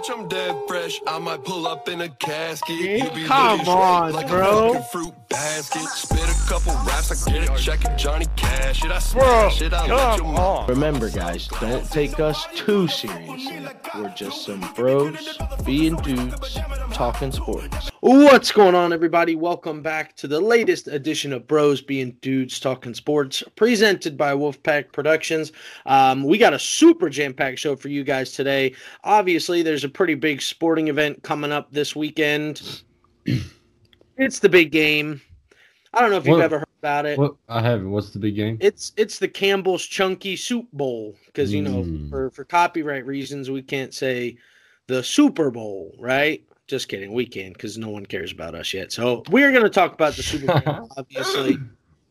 Bitch, I'm dead fresh. I might pull up in a casket. You be Come on, like bro. fruit basket. Spit a couple raps, I get it. Checking Johnny Cash. It I Bro, smash it. I let come your mom. Remember, guys, don't take us too seriously. We're just some bros being dudes talking sports. What's going on, everybody? Welcome back to the latest edition of Bros Being Dudes Talking Sports, presented by Wolfpack Productions. Um, we got a super jam packed show for you guys today. Obviously, there's a pretty big sporting event coming up this weekend. it's the big game. I don't know if you've ever heard about it. What I haven't. What's the big game? It's it's the Campbell's Chunky Soup Bowl because you know Mm. for for copyright reasons we can't say the Super Bowl, right? Just kidding, we can because no one cares about us yet. So we're gonna talk about the Super Bowl, obviously.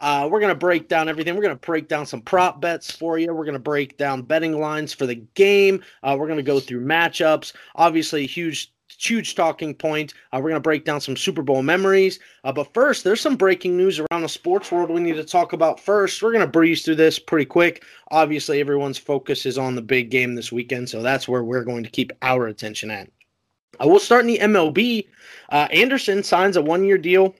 Uh, we're gonna break down everything. We're gonna break down some prop bets for you. We're gonna break down betting lines for the game. Uh, we're gonna go through matchups. Obviously, huge huge talking point. Uh, we're gonna break down some Super Bowl memories. Uh, but first, there's some breaking news around the sports world we need to talk about first. We're going to breeze through this pretty quick. Obviously, everyone's focus is on the big game this weekend, so that's where we're going to keep our attention at. Uh, we'll start in the MLB. Uh, Anderson signs a one year deal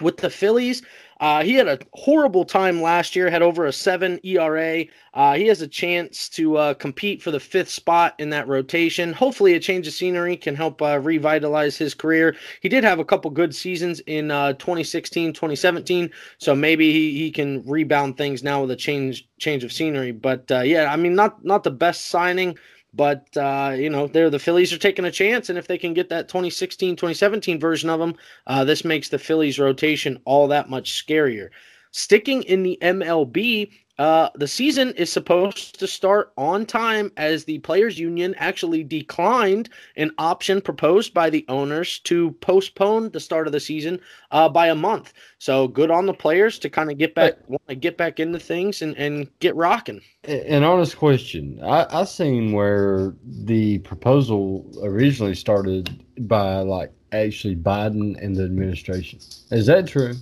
with the Phillies. Uh, he had a horrible time last year, had over a seven ERA. Uh, he has a chance to uh, compete for the fifth spot in that rotation. Hopefully, a change of scenery can help uh, revitalize his career. He did have a couple good seasons in uh, 2016, 2017, so maybe he, he can rebound things now with a change change of scenery. But uh, yeah, I mean, not not the best signing. But uh, you know, they're the Phillies are taking a chance, and if they can get that 2016, 2017 version of them, uh, this makes the Phillies rotation all that much scarier. Sticking in the MLB, uh, the season is supposed to start on time as the players' union actually declined an option proposed by the owners to postpone the start of the season uh, by a month. So good on the players to kind of get back, want to get back into things and, and get rocking. An honest question. I I seen where the proposal originally started by like actually Biden and the administration. Is that true?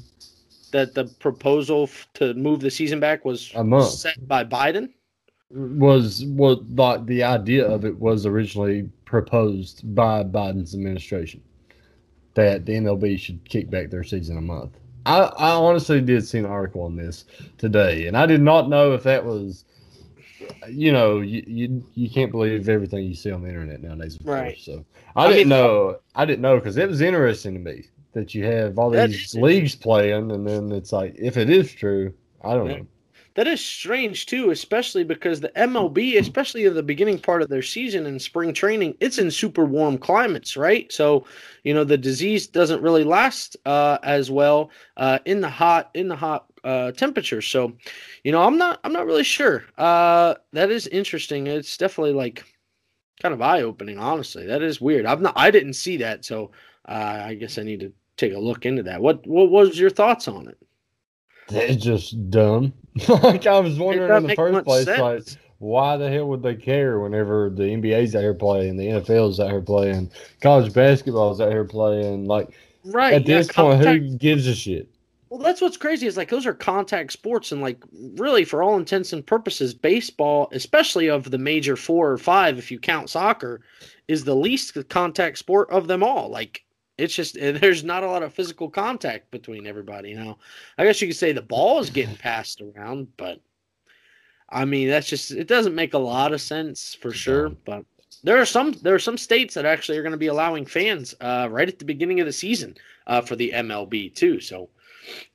That the proposal f- to move the season back was A month. set by Biden. Was what like the idea of it was originally proposed by Biden's administration that the MLB should kick back their season a month. I, I honestly did see an article on this today, and I did not know if that was, you know, you you, you can't believe everything you see on the internet nowadays. Of Right. Course, so I, I didn't mean- know. I didn't know because it was interesting to me that you have all That these is leagues playing, and then it's like if it is true, I don't know. That is strange too, especially because the MLB, especially in the beginning part of their season in spring training, it's in super warm climates, right? So, you know, the disease doesn't really last uh, as well uh, in the hot in the hot uh, temperatures. So, you know, I'm not I'm not really sure. Uh, that is interesting. It's definitely like kind of eye opening. Honestly, that is weird. I've not I didn't see that, so uh, I guess I need to take a look into that. What what was your thoughts on it? It's just dumb. like I was wondering in the first place, sense. like why the hell would they care whenever the NBA's out here playing, the NFL's out here playing, college basketball's out here playing? Like Right. at yeah, this point, who gives a shit? Well, that's what's crazy is like those are contact sports, and like really, for all intents and purposes, baseball, especially of the major four or five, if you count soccer, is the least contact sport of them all. Like it's just there's not a lot of physical contact between everybody. You know, I guess you could say the ball is getting passed around, but I mean that's just it doesn't make a lot of sense for sure. But there are some there are some states that actually are going to be allowing fans uh, right at the beginning of the season uh, for the MLB too. So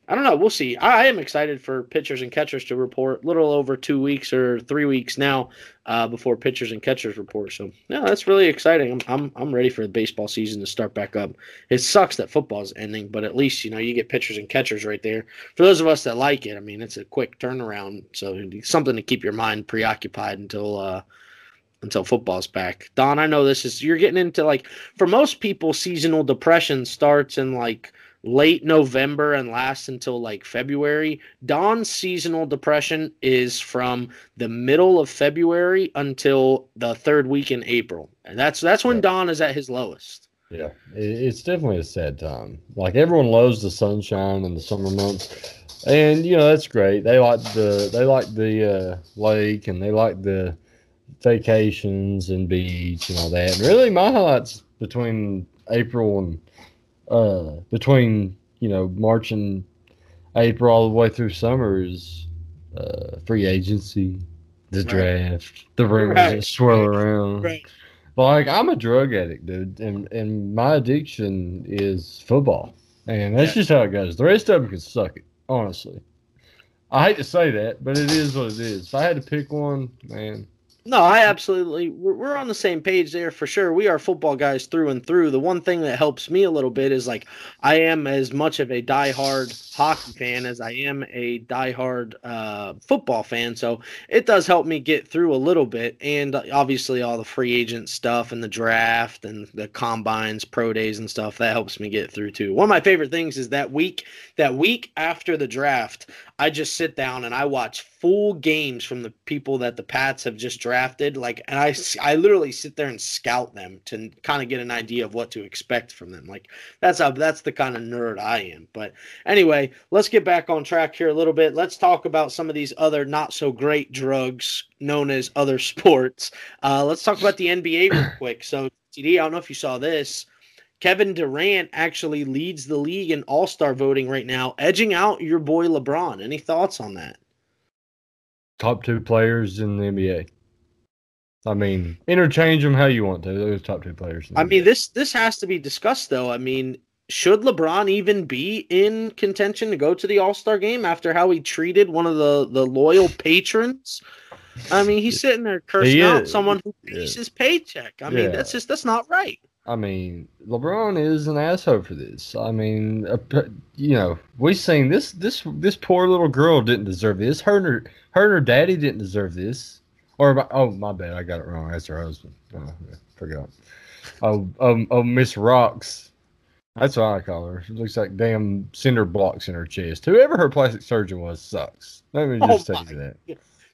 I don't know. We'll see. I, am excited for pitchers and catchers to report. Little over two weeks or three weeks now uh, before pitchers and catchers report. So yeah, that's really exciting. I'm, I'm I'm ready for the baseball season to start back up. It sucks that football's ending, but at least you know you get pitchers and catchers right there. For those of us that like it, I mean it's a quick turnaround, so something to keep your mind preoccupied until. Uh, until football's back. Don, I know this is you're getting into like for most people seasonal depression starts in like late November and lasts until like February. Don's seasonal depression is from the middle of February until the third week in April. And that's that's when Yeah. Don is at his lowest. Yeah, it's definitely a sad time. Like everyone loves the sunshine and the summer months, and you know that's great. They like the they like the uh, lake and they like the vacations and beach and all that. And really, my highlights between April and uh, between you know March and April all the way through summer is uh, free agency, the Right. draft, the rumors Right. that swirl around. Right. Like I'm a drug addict, dude, and and my addiction is football, and that's Yeah. just how it goes. The rest of them can suck it, honestly. I hate to say that, but it is what it is. If I had to pick one, man, No, I absolutely. We're, on the same page there for sure. We are football guys through and through. The one thing that helps me a little bit is like I am as much of a diehard hockey fan as I am a diehard uh, football fan. So it does help me get through a little bit. And obviously, all the free agent stuff and the draft and the combines, pro days, and stuff that helps me get through too. One of my favorite things is that week, that week after the draft, I just sit down and I watch full games from the people that the Pats have just drafted. Like, and I, I literally sit there and scout them to kind of get an idea of what to expect from them. Like, that's how that's the kind of nerd I am. But anyway, let's get back on track here a little bit. Let's talk about some of these other not so great drugs known as other sports. Uh, let's talk about the NBA real quick. So, TD, I don't know if you saw this. Kevin Durant actually leads the league in All Star voting right now, edging out your boy LeBron. Any thoughts on that? top two players in the NBA. I mean, interchange them how you want to. Those top two players. I mean, this this has to be discussed though. I mean, should LeBron even be in contention to go to the All Star game after how he treated one of the the loyal patrons? I mean, he's sitting there cursing out someone who pays Yeah. his paycheck. I mean, Yeah. that's just that's not right. I mean, LeBron is an asshole for this. I mean, uh, you know, we seen this. This this poor little girl didn't deserve this. Her and her, her and her daddy didn't deserve this. Or my- oh, my bad, I got it wrong. That's her husband. Oh, yeah, forgot. Oh, um, oh, Miss Rocks. That's what I call her. She looks like damn cinder blocks in her chest. Whoever her plastic surgeon was sucks. Let me Oh just tell you that.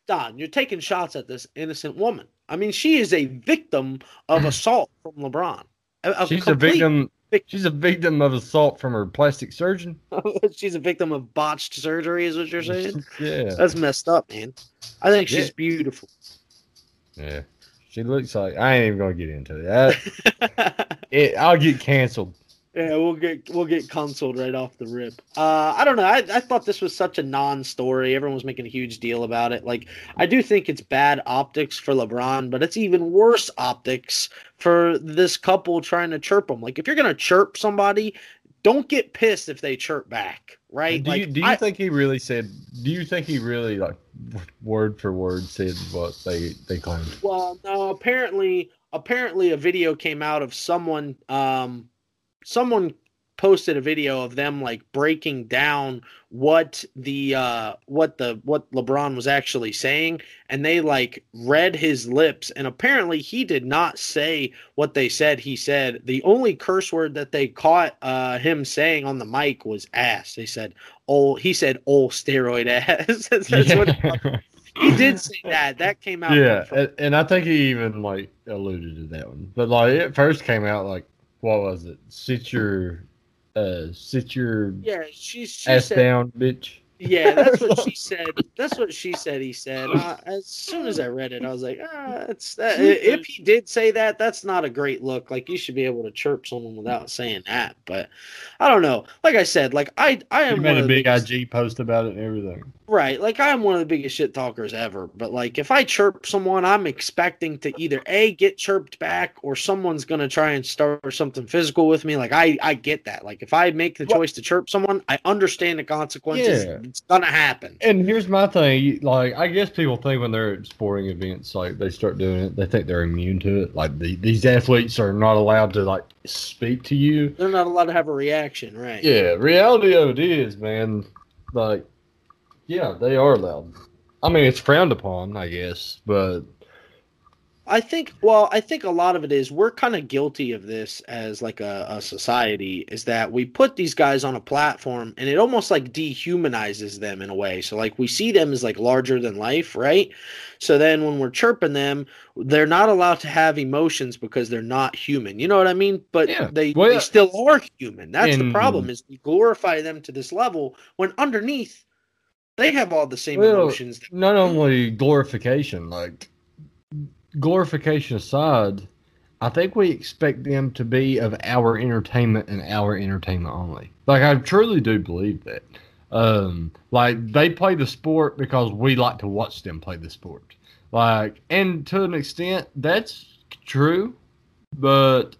Don, you're taking shots at this innocent woman. I mean, she is a victim of assault from LeBron. A- a She's a victim. She's a victim of assault from her plastic surgeon. she's a victim of botched surgery, is what you're saying? yeah. That's messed up, man. I think she's Yeah. beautiful. Yeah. She looks like I ain't even gonna get into that. It, I'll get canceled. Yeah, we'll get we'll get consoled right off the rip. Uh, I don't know. I, I thought this was such a non-story. Everyone was making a huge deal about it. Like, I do think it's bad optics for LeBron, but it's even worse optics for this couple trying to chirp him. Like, if you're gonna chirp somebody, don't get pissed if they chirp back, right? Do you do you I- think he really said? Do you think he really like word for word said what they they claimed? Well, no. Apparently, apparently, a video came out of someone. Um, someone posted a video of them like breaking down what the uh what the what LeBron was actually saying and they like read his lips and apparently he did not say what they said. He said the only curse word that they caught uh him saying on the mic was ass. They said oh he said oh steroid ass. That's, that's what he did say that. That came out yeah, and, and I think he even like alluded to that one. But like it first came out like what was it? Sit your uh sit your Yeah, she she ass said. down, bitch. Yeah, that's what she said. That's what she said. He said. Uh, as soon as I read it, I was like, ah, it's that. If he did say that, that's not a great look. Like you should be able to chirp someone without saying that. But I don't know. Like I said, like I I am one made a big biggest- IG post about it and everything. Right. Like I'm one of the biggest shit talkers ever. But like if I chirp someone, I'm expecting to either A get chirped back or someone's gonna try and start something physical with me. Like I I get that. Like if I make the choice to chirp someone, I understand the consequences. Yeah. It's gonna happen. And here's my thing, like I guess people think when they're at sporting events, like they start doing it, they think they're immune to it. Like the, these athletes are not allowed to like speak to you. They're not allowed to have a reaction, right? Yeah, reality of it is, man, like yeah, they are allowed. I mean, it's frowned upon, I guess, but I think well, I think a lot of it is we're kind of guilty of this as like a, a society is that we put these guys on a platform and it almost like dehumanizes them in a way. So like we see them as like larger than life, right? So then when we're chirping them, they're not allowed to have emotions because they're not human. You know what I mean? But Yeah. they, Well, they still are human. That's the problem is we glorify them to this level when underneath they have all the same Well, emotions. not only glorification, like glorification aside, I think we expect them to be of our entertainment and our entertainment only. Like I truly do believe that. Um, like they play the sport because we like to watch them play the sport. Like, and to an extent, that's true, but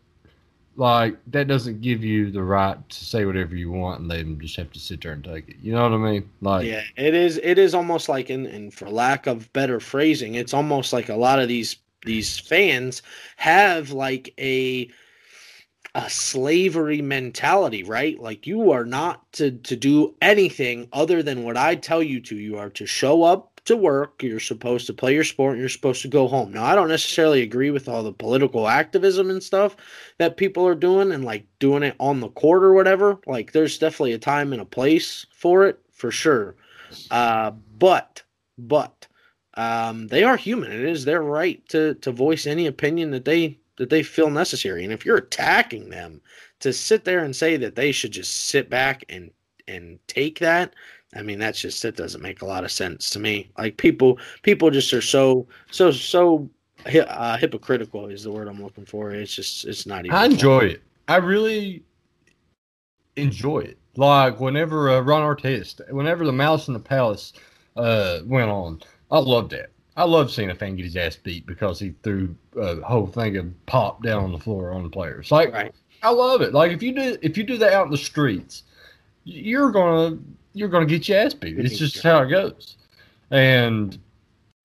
like that doesn't give you the right to say whatever you want and they just have to sit there and take it. You know what I mean? Like, yeah, it is. It is almost like, and, and for lack of better phrasing, it's almost like a lot of these these fans have like a a slavery mentality, right? Like you are not to to do anything other than what I tell you to. You are to show up to work, you're supposed to play your sport, and you're supposed to go home. Now, I don't necessarily agree with all the political activism and stuff that people are doing and like doing it on the court or whatever. Like there's definitely a time and a place for it, for sure. Uh, but but um, they are human. It is their right to to voice any opinion that they that they feel necessary. And if you're attacking them, to sit there and say that they should just sit back and and take that, I mean that's just that doesn't make a lot of sense to me. Like people people just are so so so uh, hypocritical is the word I'm looking for. It's just it's not even. I enjoy it. I really enjoy it. Like whenever uh, Ron Artest, whenever the Malice in the Palace uh, went on, I loved that. I love seeing a fan get his ass beat because he threw a whole thing of pop down on the floor on the players. Like right. I love it. Like if you do if you do that out in the streets, you're gonna you're gonna get your ass beat. It's just how it goes. And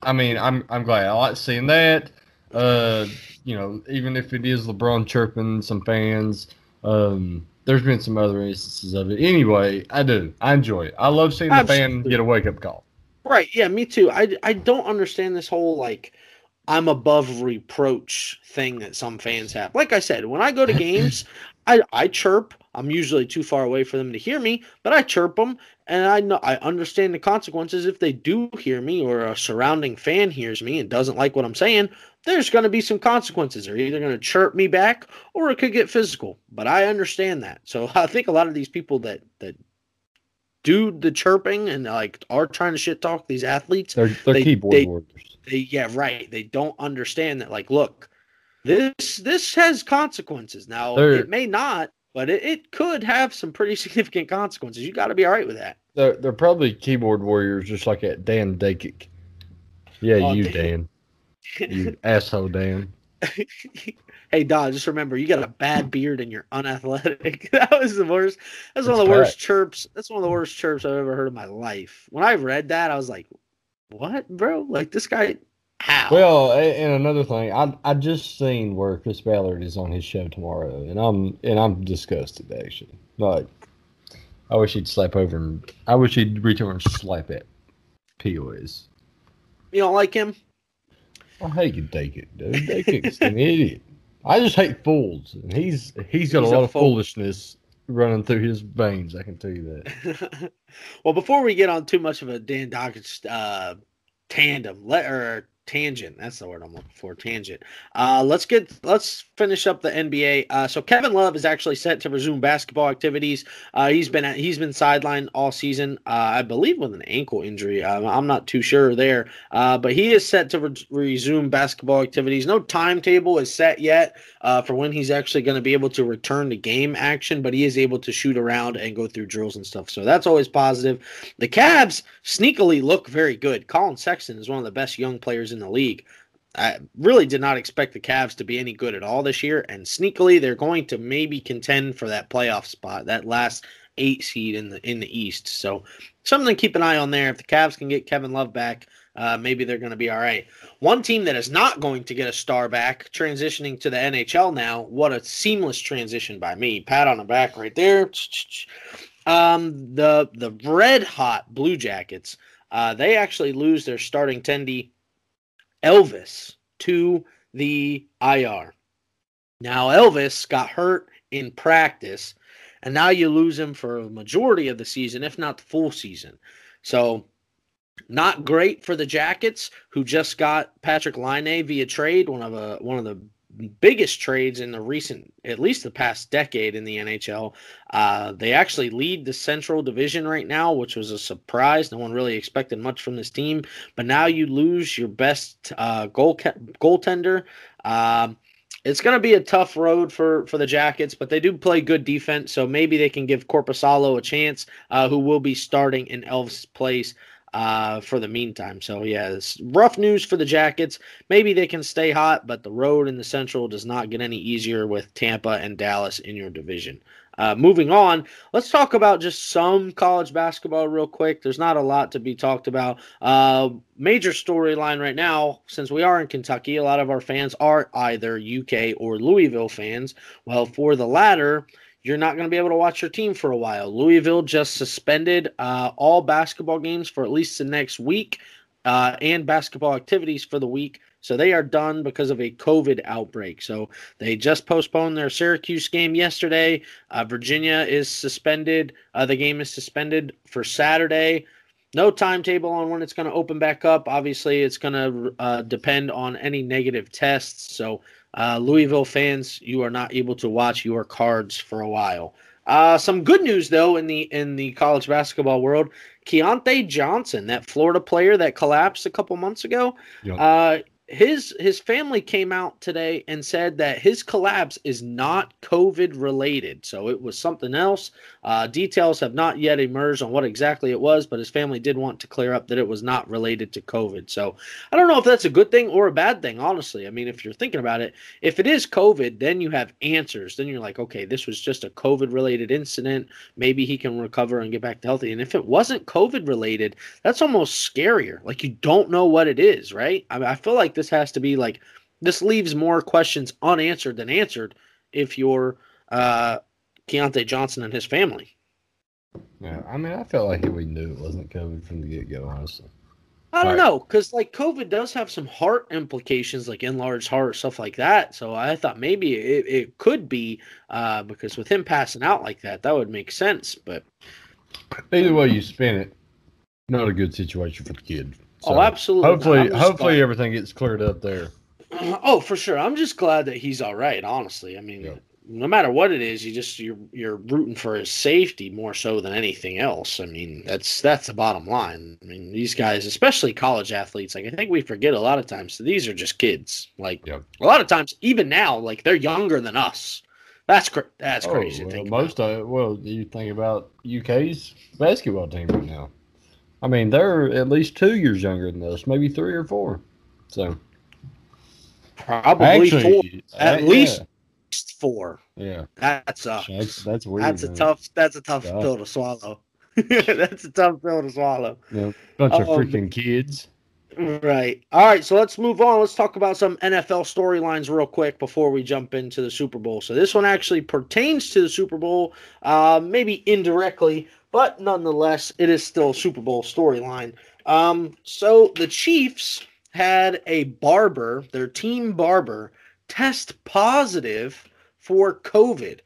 I mean, I'm I'm glad. I like seeing that. Uh, you know, even if it is LeBron chirping some fans, um, there's been some other instances of it. Anyway, I do. I enjoy it. I love seeing the Absolutely. fan get a wake up call. Right. Yeah, me too. I, I don't understand this whole like I'm above reproach thing that some fans have. Like I said, when I go to games, I, I chirp. I'm usually too far away for them to hear me, but I chirp them, and I know I understand the consequences if they do hear me or a surrounding fan hears me and doesn't like what I'm saying. There's going to be some consequences. They're either going to chirp me back or it could get physical. But I understand that. So I think a lot of these people that that do the chirping and like are trying to shit talk these athletes. They're, they're they, keyboard they, warriors. They, yeah, right. They don't understand that. Like, look, this this has consequences. Now they're, it may not, but it, it could have some pretty significant consequences. You got to be all right with that. They're they're probably keyboard warriors, just like at Dan Dakich. Yeah, oh, you Dan. you asshole Dan. Hey, Don, just remember you got a bad beard and you're unathletic. that was the worst. That's one of the worst chirps. That's one of the worst chirps I've ever heard in my life. When I read that, I was like, "What, bro? Like this guy? How?" Well, and another thing, I I just seen where Chris Ballard is on his show tomorrow, and I'm and I'm disgusted actually. Like, I wish he'd slap over and I wish he'd reach over and slap it. POS. You don't like him? Well, how you can take it, dude? Dakich's an idiot. I just hate fools. And he's he's got he's a lot a of fool. foolishness running through his veins. I can tell you that. well, before we get on too much of a Dan Dakich uh, tandem, let or tangent. That's the word I'm looking for. Tangent. Uh, let's get let's finish up the NBA. Uh, so Kevin Love is actually set to resume basketball activities. Uh, he's been he's been sidelined all season, uh, I believe, with an ankle injury. Um, I'm not too sure there, uh, but he is set to re- resume basketball activities. No timetable is set yet uh, for when he's actually going to be able to return to game action, but he is able to shoot around and go through drills and stuff. So that's always positive. The Cavs sneakily look very good. Collin Sexton is one of the best young players in the league. I really did not expect the Cavs to be any good at all this year, and sneakily they're going to maybe contend for that playoff spot, that last eight seed in the in the East. So something to keep an eye on there. If the Cavs can get Kevin Love back, uh, maybe they're going to be all right. One team that is not going to get a star back, transitioning to the NHL now. What a seamless transition by me. Pat on the back right there. Um, the the red hot Blue Jackets. Uh, they actually lose their starting tendy Elvis to the IR. Now, Elvis got hurt in practice, and now you lose him for a majority of the season, if not the full season. So, not great for the Jackets, who just got Patrik Laine via trade, one of a, one of the biggest trades in the recent, at least the past decade in the NHL. Uh, they actually lead the Central Division right now, which was a surprise. No one really expected much from this team. But now you lose your best uh, goal goaltender. Um, it's going to be a tough road for for the Jackets, but they do play good defense, so maybe they can give Korpisalo a chance, uh, who will be starting in Elf's place uh, for the meantime. So yeah, it's rough news for the Jackets. Maybe they can stay hot, but the road in the Central does not get any easier with Tampa and Dallas in your division. Uh, moving on, let's talk about just some college basketball real quick. There's not a lot to be talked about. Uh, major storyline right now, since we are in Kentucky, a lot of our fans are either UK or Louisville fans. Well, for the latter, you're not going to be able to watch your team for a while. Louisville just suspended uh, all basketball games for at least the next week uh, and basketball activities for the week. So they are done because of a COVID outbreak. So they just postponed their Syracuse game yesterday. Uh, Virginia is suspended. Uh, the game is suspended for Saturday. No timetable on when it's going to open back up. Obviously, it's going to uh, depend on any negative tests. So uh, Louisville fans, you are not able to watch your cards for a while. Uh, some good news though in the in the college basketball world, Keyontae Johnson, that Florida player that collapsed a couple months ago, yep. uh, his his family came out today and said that his collapse is not COVID related, so it was something else. Uh, details have not yet emerged on what exactly it was, but his family did want to clear up that it was not related to COVID. So I don't know if that's a good thing or a bad thing. Honestly, I mean, if you're thinking about it, if it is COVID, then you have answers. Then you're like, okay, this was just a COVID related incident. Maybe he can recover and get back to healthy. And if it wasn't COVID related, that's almost scarier. Like you don't know what it is, right? I, mean, I feel like this has to be like this leaves more questions unanswered than answered if you're uh, Keyontae Johnson and his family. Yeah, I mean, I felt like we knew it wasn't COVID from the get go, honestly. I don't right. know, because like COVID does have some heart implications, like enlarged heart, stuff like that. So I thought maybe it, it could be uh, because with him passing out like that, that would make sense. But either way you spin it, not a good situation for the kid. Oh, so oh, absolutely. Hopefully, hopefully glad. everything gets cleared up there. Uh-huh. Oh, for sure. I'm just glad that he's all right. Honestly, I mean, yep. no matter what it is, you just you're you're rooting for his safety more so than anything else. I mean, that's that's the bottom line. I mean, these guys, especially college athletes, like I think we forget a lot of times. So these are just kids. Like yep. a lot of times, even now, like they're younger than us. That's cr- that's oh, crazy. Well, most about. of well, you think about UK's basketball team right now. I mean, they're at least two years younger than us, maybe three or four. So probably Actually, four, at uh, least yeah. four. Yeah, that's uh, that's that's weird. That's man. a tough. That's a tough pill to swallow. that's a tough pill to swallow. Yeah, bunch um, of freaking kids. Right. All right. So let's move on. Let's talk about some NFL storylines real quick before we jump into the Super Bowl. So this one actually pertains to the Super Bowl, uh, maybe indirectly, but nonetheless, it is still a Super Bowl storyline. Um, so the Chiefs had a barber, their team barber, test positive for COVID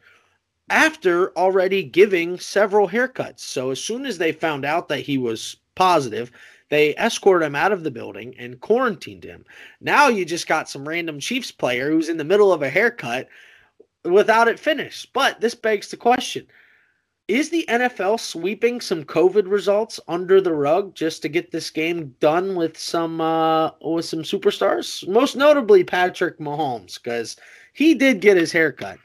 after already giving several haircuts. So as soon as they found out that he was positive, they escorted him out of the building and quarantined him. Now you just got some random Chiefs player who's in the middle of a haircut without it finished. But this begs the question is the NFL sweeping some COVID results under the rug just to get this game done with some uh, with some superstars? Most notably Patrick Mahomes, because he did get his haircut.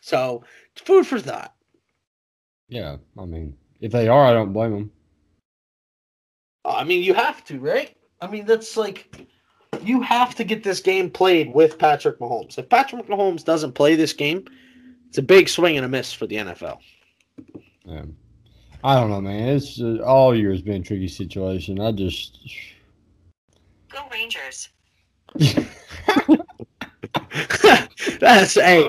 So food for thought. Yeah, I mean, if they are, I don't blame them. I mean, you have to, right? I mean, that's like you have to get this game played with Patrick Mahomes. If Patrick Mahomes doesn't play this game, it's a big swing and a miss for the NFL. Yeah. I don't know, man. It's uh, all year has been a tricky situation. I just go Rangers. That's hey.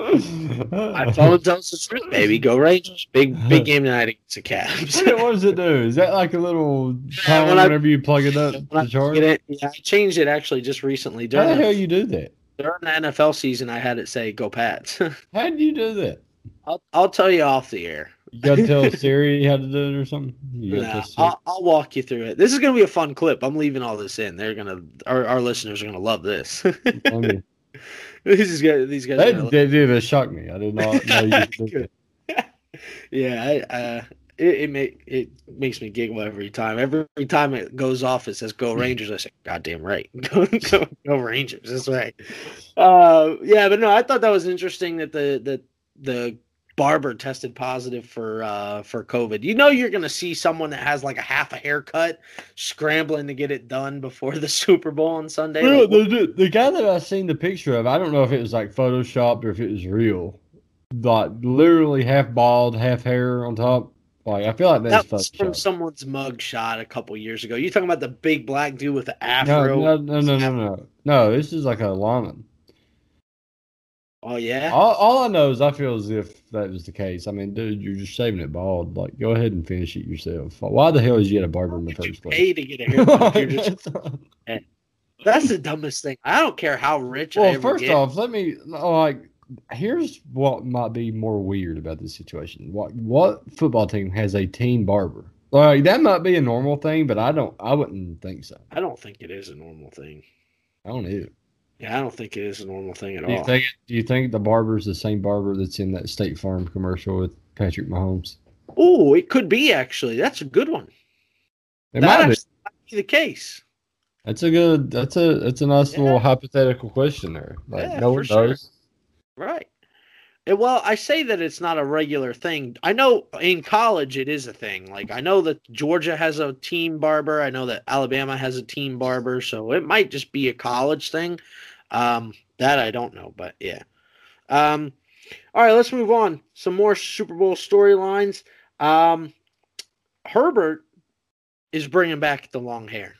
My phone tells the truth, baby. Go Rangers! Big big game tonight against the Cavs. what does it do? Is that like a little yeah, whenever I, you plug it up to charge? It, yeah, I changed it actually just recently. During How the hell you do that? During the NFL season, I had it say "Go Pats." How did you do that? I'll I'll tell you off the air. You got to tell Siri how to do it or something. Nah, I'll, I'll, walk you through it. This is gonna be a fun clip. I'm leaving all this in. They're gonna our, our listeners are gonna love this. these guys, these guys. That, that did shock me. I did not know you yeah, I, uh, it it, make, it makes me giggle every time. Every time it goes off, it says "Go Rangers." I say, "Goddamn right, go, go, go Rangers." That's right. Uh, yeah, but no, I thought that was interesting that the the the barber tested positive for uh for COVID. You know, you're gonna see someone that has like a half a haircut scrambling to get it done before the Super Bowl on Sunday. Well, Like, the, the, guy that I seen the picture of, I don't know if it was like photoshopped or if it was real. Like literally half bald, half hair on top. Like I feel like that's that was from someone's mug shot a couple years ago. You talking about the big black dude with the No, afro? no, no, no, no, no. No, this is like a lineman. Oh yeah. All, all I know is I feel as if that was the case. I mean, dude, you're just shaving it bald. Like, go ahead and finish it yourself. Why the hell did you get a barber in the first place? pay to get a haircut? Just- that's the dumbest thing. I don't care how rich I well, first get. off, let me like. Here's what might be more weird about this situation. What what football team has a team barber? Like that might be a normal thing, but I don't. I wouldn't think so. I don't think it is a normal thing. I don't either. Yeah, I don't think it is a normal thing at Do you all. think? Do you think the barber is the same barber that's in that State Farm commercial with Patrick Mahomes? Oh, it could be actually. That's a good one. It that might be. might be the case. That's a good. That's a. That's a nice Yeah. little hypothetical question there. Like Yeah, no one sure. Right. And, well, I say that it's not a regular thing. I know in college it is a thing. Like I know that Georgia has a team barber. I know that Alabama has a team barber. So it might just be a college thing. Um, that I don't know, but yeah. Um, all right, let's move on. Some more Super Bowl storylines. Um, Herbert is bringing back the long hair.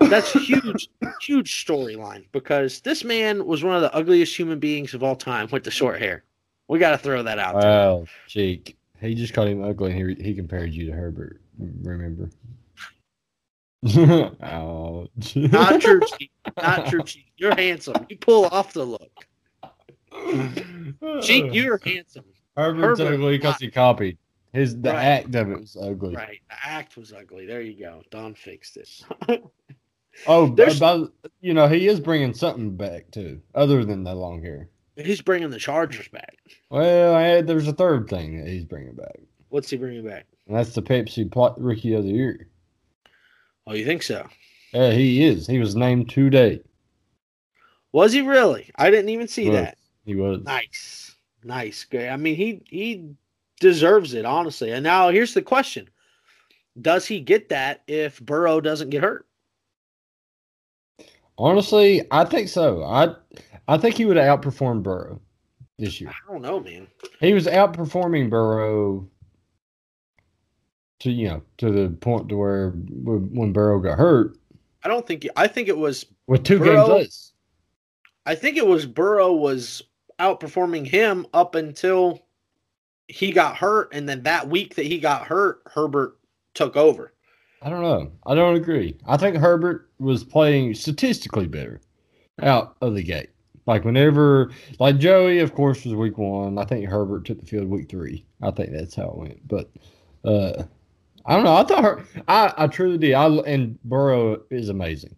That's a huge, huge storyline because this man was one of the ugliest human beings of all time with the short hair. We got to throw that out there. Wow, cheek. He just called him ugly and he, he compared you to Herbert. Remember? Ouch. Not your cheek. Not your cheek. You're handsome. You pull off the look. cheek, you're handsome. Herbert's Herbert- ugly because he copied. His the Right. act of it was ugly. Right. The act was ugly. There you go. Don fixed it. Oh, There's- about you know he is bringing something back too, other than the long hair. He's bringing the Chargers back. Well, I, there's a third thing that he's bringing back, What's he bringing back? and that's the Pepsi Plot Rookie of the Year. Oh, you think so? Yeah, he is. He was named today. Was he really? I didn't even see Was. that. He was. Nice, nice, great. I mean, he he deserves it honestly. And now here's the question: Does he get that if Burrow doesn't get hurt? Honestly, I think so. I I think he would have outperformed Burrow this year. I don't know, man. He was outperforming Burrow to you know to the point to where when Burrow got hurt I don't think. I think it was. with two Burrow- games less. I think it was Burrow was outperforming him up until he got hurt, and then that week that he got hurt, Herbert took over. I don't know. I don't agree. I think Herbert was playing statistically better out of the gate. Like whenever, like Joey, of course, was week one. I think Herbert took the field week three. I think that's how it went. But uh, I don't know. I thought her. I I truly did. I and Burrow is amazing.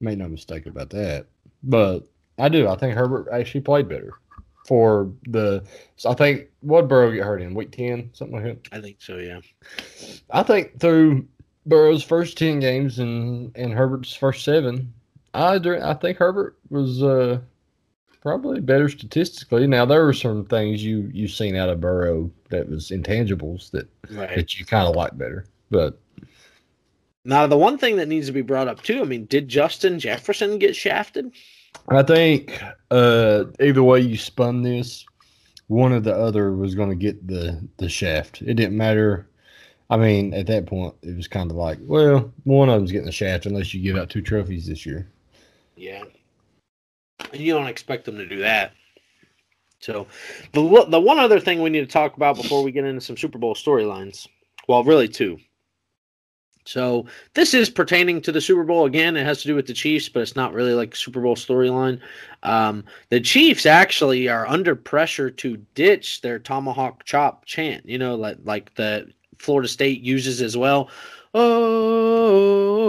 Make no mistake about that. But I do. I think Herbert actually played better for the. So I think what Burrow get hurt in week ten, something like that. I think so. Yeah. I think through Burrow's first ten games and and Herbert's first seven, I I think Herbert was uh, probably better statistically. Now there were some things you you seen out of Burrow that was intangibles that Right. that you kind of like better, but Now, the one thing that needs to be brought up too. I mean, did Justin Jefferson get shafted? I think uh, either way you spun this, one or the other was going to get the the shaft. It didn't matter. I mean, at that point, it was kind of like, well, one of them's getting the shaft unless you give out two trophies this year. Yeah. And you don't expect them to do that. So, the the one other thing we need to talk about before we get into some Super Bowl storylines. Well, really two. So this is pertaining to the Super Bowl again. It has to do with the Chiefs, but it's not really like Super Bowl storyline. Um, the Chiefs actually are under pressure to ditch their tomahawk chop chant. You know, like like the Florida State uses as well. Oh,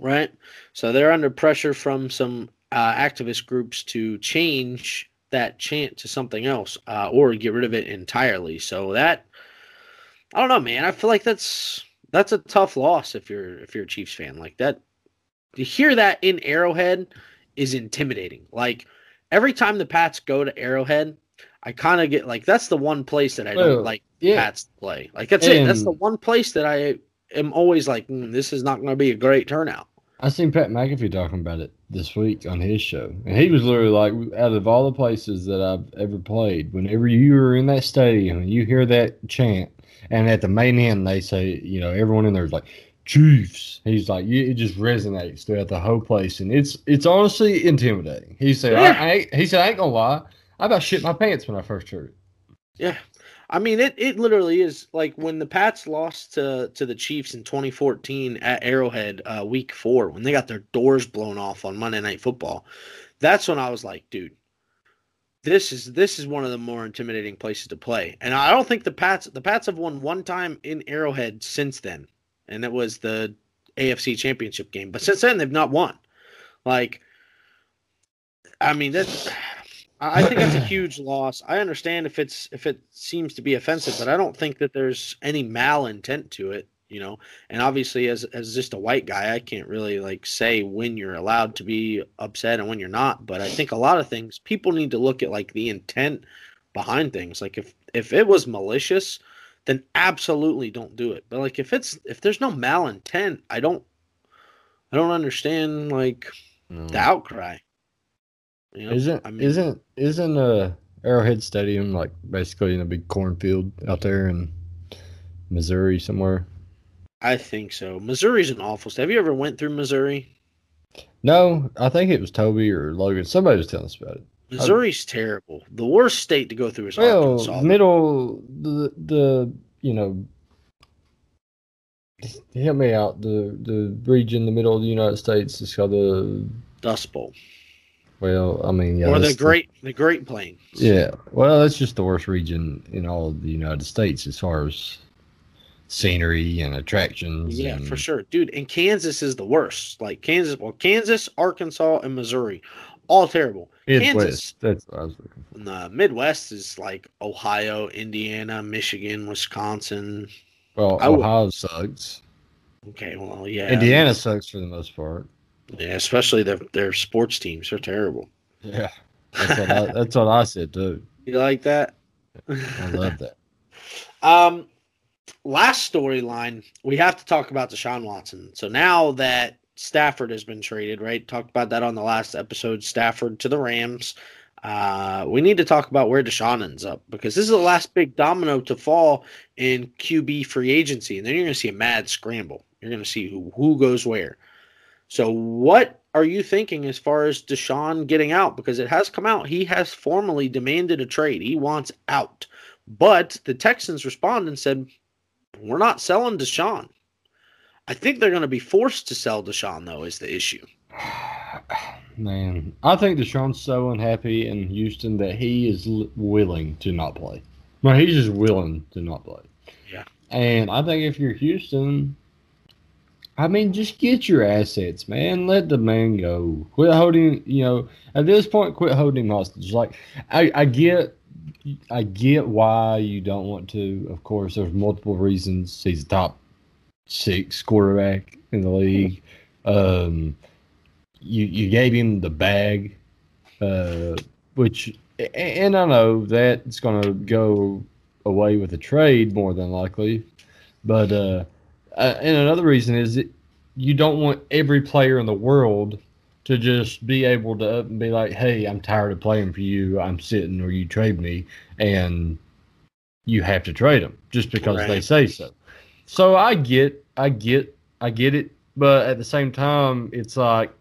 right. So they're under pressure from some uh, activist groups to change that chant to something else uh, or get rid of it entirely. So that I don't know, man. I feel like that's that's a tough loss if you're if you're a Chiefs fan. Like that, to hear that in Arrowhead is intimidating. Like every time the Pats go to Arrowhead, I kind of get like that's the one place that I don't Well, like yeah. Pats play. Like that's it. That's the one place that I am always like, "Hmm, this is not going to be a great turnout. I seen Pat McAfee talking about it this week on his show, and he was literally like, "Out of all the places that I've ever played, whenever you are in that stadium and you hear that chant, and at the main end they say, you know, everyone in there is like, Chiefs." He's like, it just resonates throughout the whole place, and it's it's honestly intimidating. He said, Yeah. I ain't, he said, I ain't gonna lie, I about shit my pants when I first heard it. Yeah. I mean it it literally is like when the Pats lost to to the Chiefs in 2014 at Arrowhead uh week 4 when they got their doors blown off on Monday Night Football. That's when I was like, dude, this is this is one of the more intimidating places to play. And I don't think the Pats the Pats have won one time in Arrowhead since then. And it was the AFC Championship game. But since then they've not won. Like I mean that's I think that's a huge loss. I understand if it's if it seems to be offensive, but I don't think that there's any malintent to it, you know. And obviously, as as just a white guy, I can't really like say when you're allowed to be upset and when you're not. But I think a lot of things people need to look at like the intent behind things. Like if if it was malicious, then absolutely don't do it. But like if it's if there's no malintent, I don't I don't understand like the outcry. Isn't I mean- isn't isn't uh Arrowhead Stadium like basically in a big cornfield out there in Missouri somewhere? I think so. Missouri's an awful state. Have you ever went through Missouri? No, I think it was Toby or Logan. Somebody was telling us about it. Missouri's terrible. The worst state to go through is Well, Arkansas. middle the the you know help me out the the region the middle of the United States is called the Dust Bowl. Well I mean yeah or the Great the Great Plains. yeah well that's just the worst region in all of the United States as far as scenery and attractions Yeah, and- for sure. Dude, and Kansas is the worst. Like Kansas, well, Kansas, Arkansas, and Missouri. All terrible. It's Kansas. That's what I was looking for. the Midwest is like Ohio, Indiana, Michigan, Wisconsin. Well, I would- Ohio sucks. Okay, well, yeah. Indiana sucks for the most part. Yeah, especially their their sports teams. They're terrible. Yeah, that's what I, that's what I said too. You like that? I love that. Um, last storyline, we have to talk about Deshaun Watson. So now that Stafford has been traded, right? Talked about that on the last episode. Stafford to the Rams. Uh, we need to talk about where Deshaun ends up because this is the last big domino to fall in QB free agency, and then you're going to see a mad scramble. You're going to see who who goes where. So, what are you thinking as far as Deshaun getting out? Because it has come out he has formally demanded a trade. He wants out. But the Texans responded and said, We're not selling Deshaun. I think they're going to be forced to sell Deshaun, though, is the issue. Man, I think Deshaun's so unhappy in Houston that he is l- willing to not play. No, he's just willing to not play. Yeah. And I think if you're Houston, I mean, just get your assets, man. Let the man go. Quit holding, you know, at this point, quit holding him hostage. Like, I, I get, I get why you don't want to. Of course, there's multiple reasons. He's a top six quarterback in the league. Um, you you gave him the bag, uh, which and I know that's going to go away with a trade more than likely, but uh, uh, and another reason is that you don't want every player in the world to just be able to up and be like, "Hey, I'm tired of playing for you. I'm sitting, or you trade me," and you have to trade them just because they say so. So I get, I get, I get it, but at the same time, it's like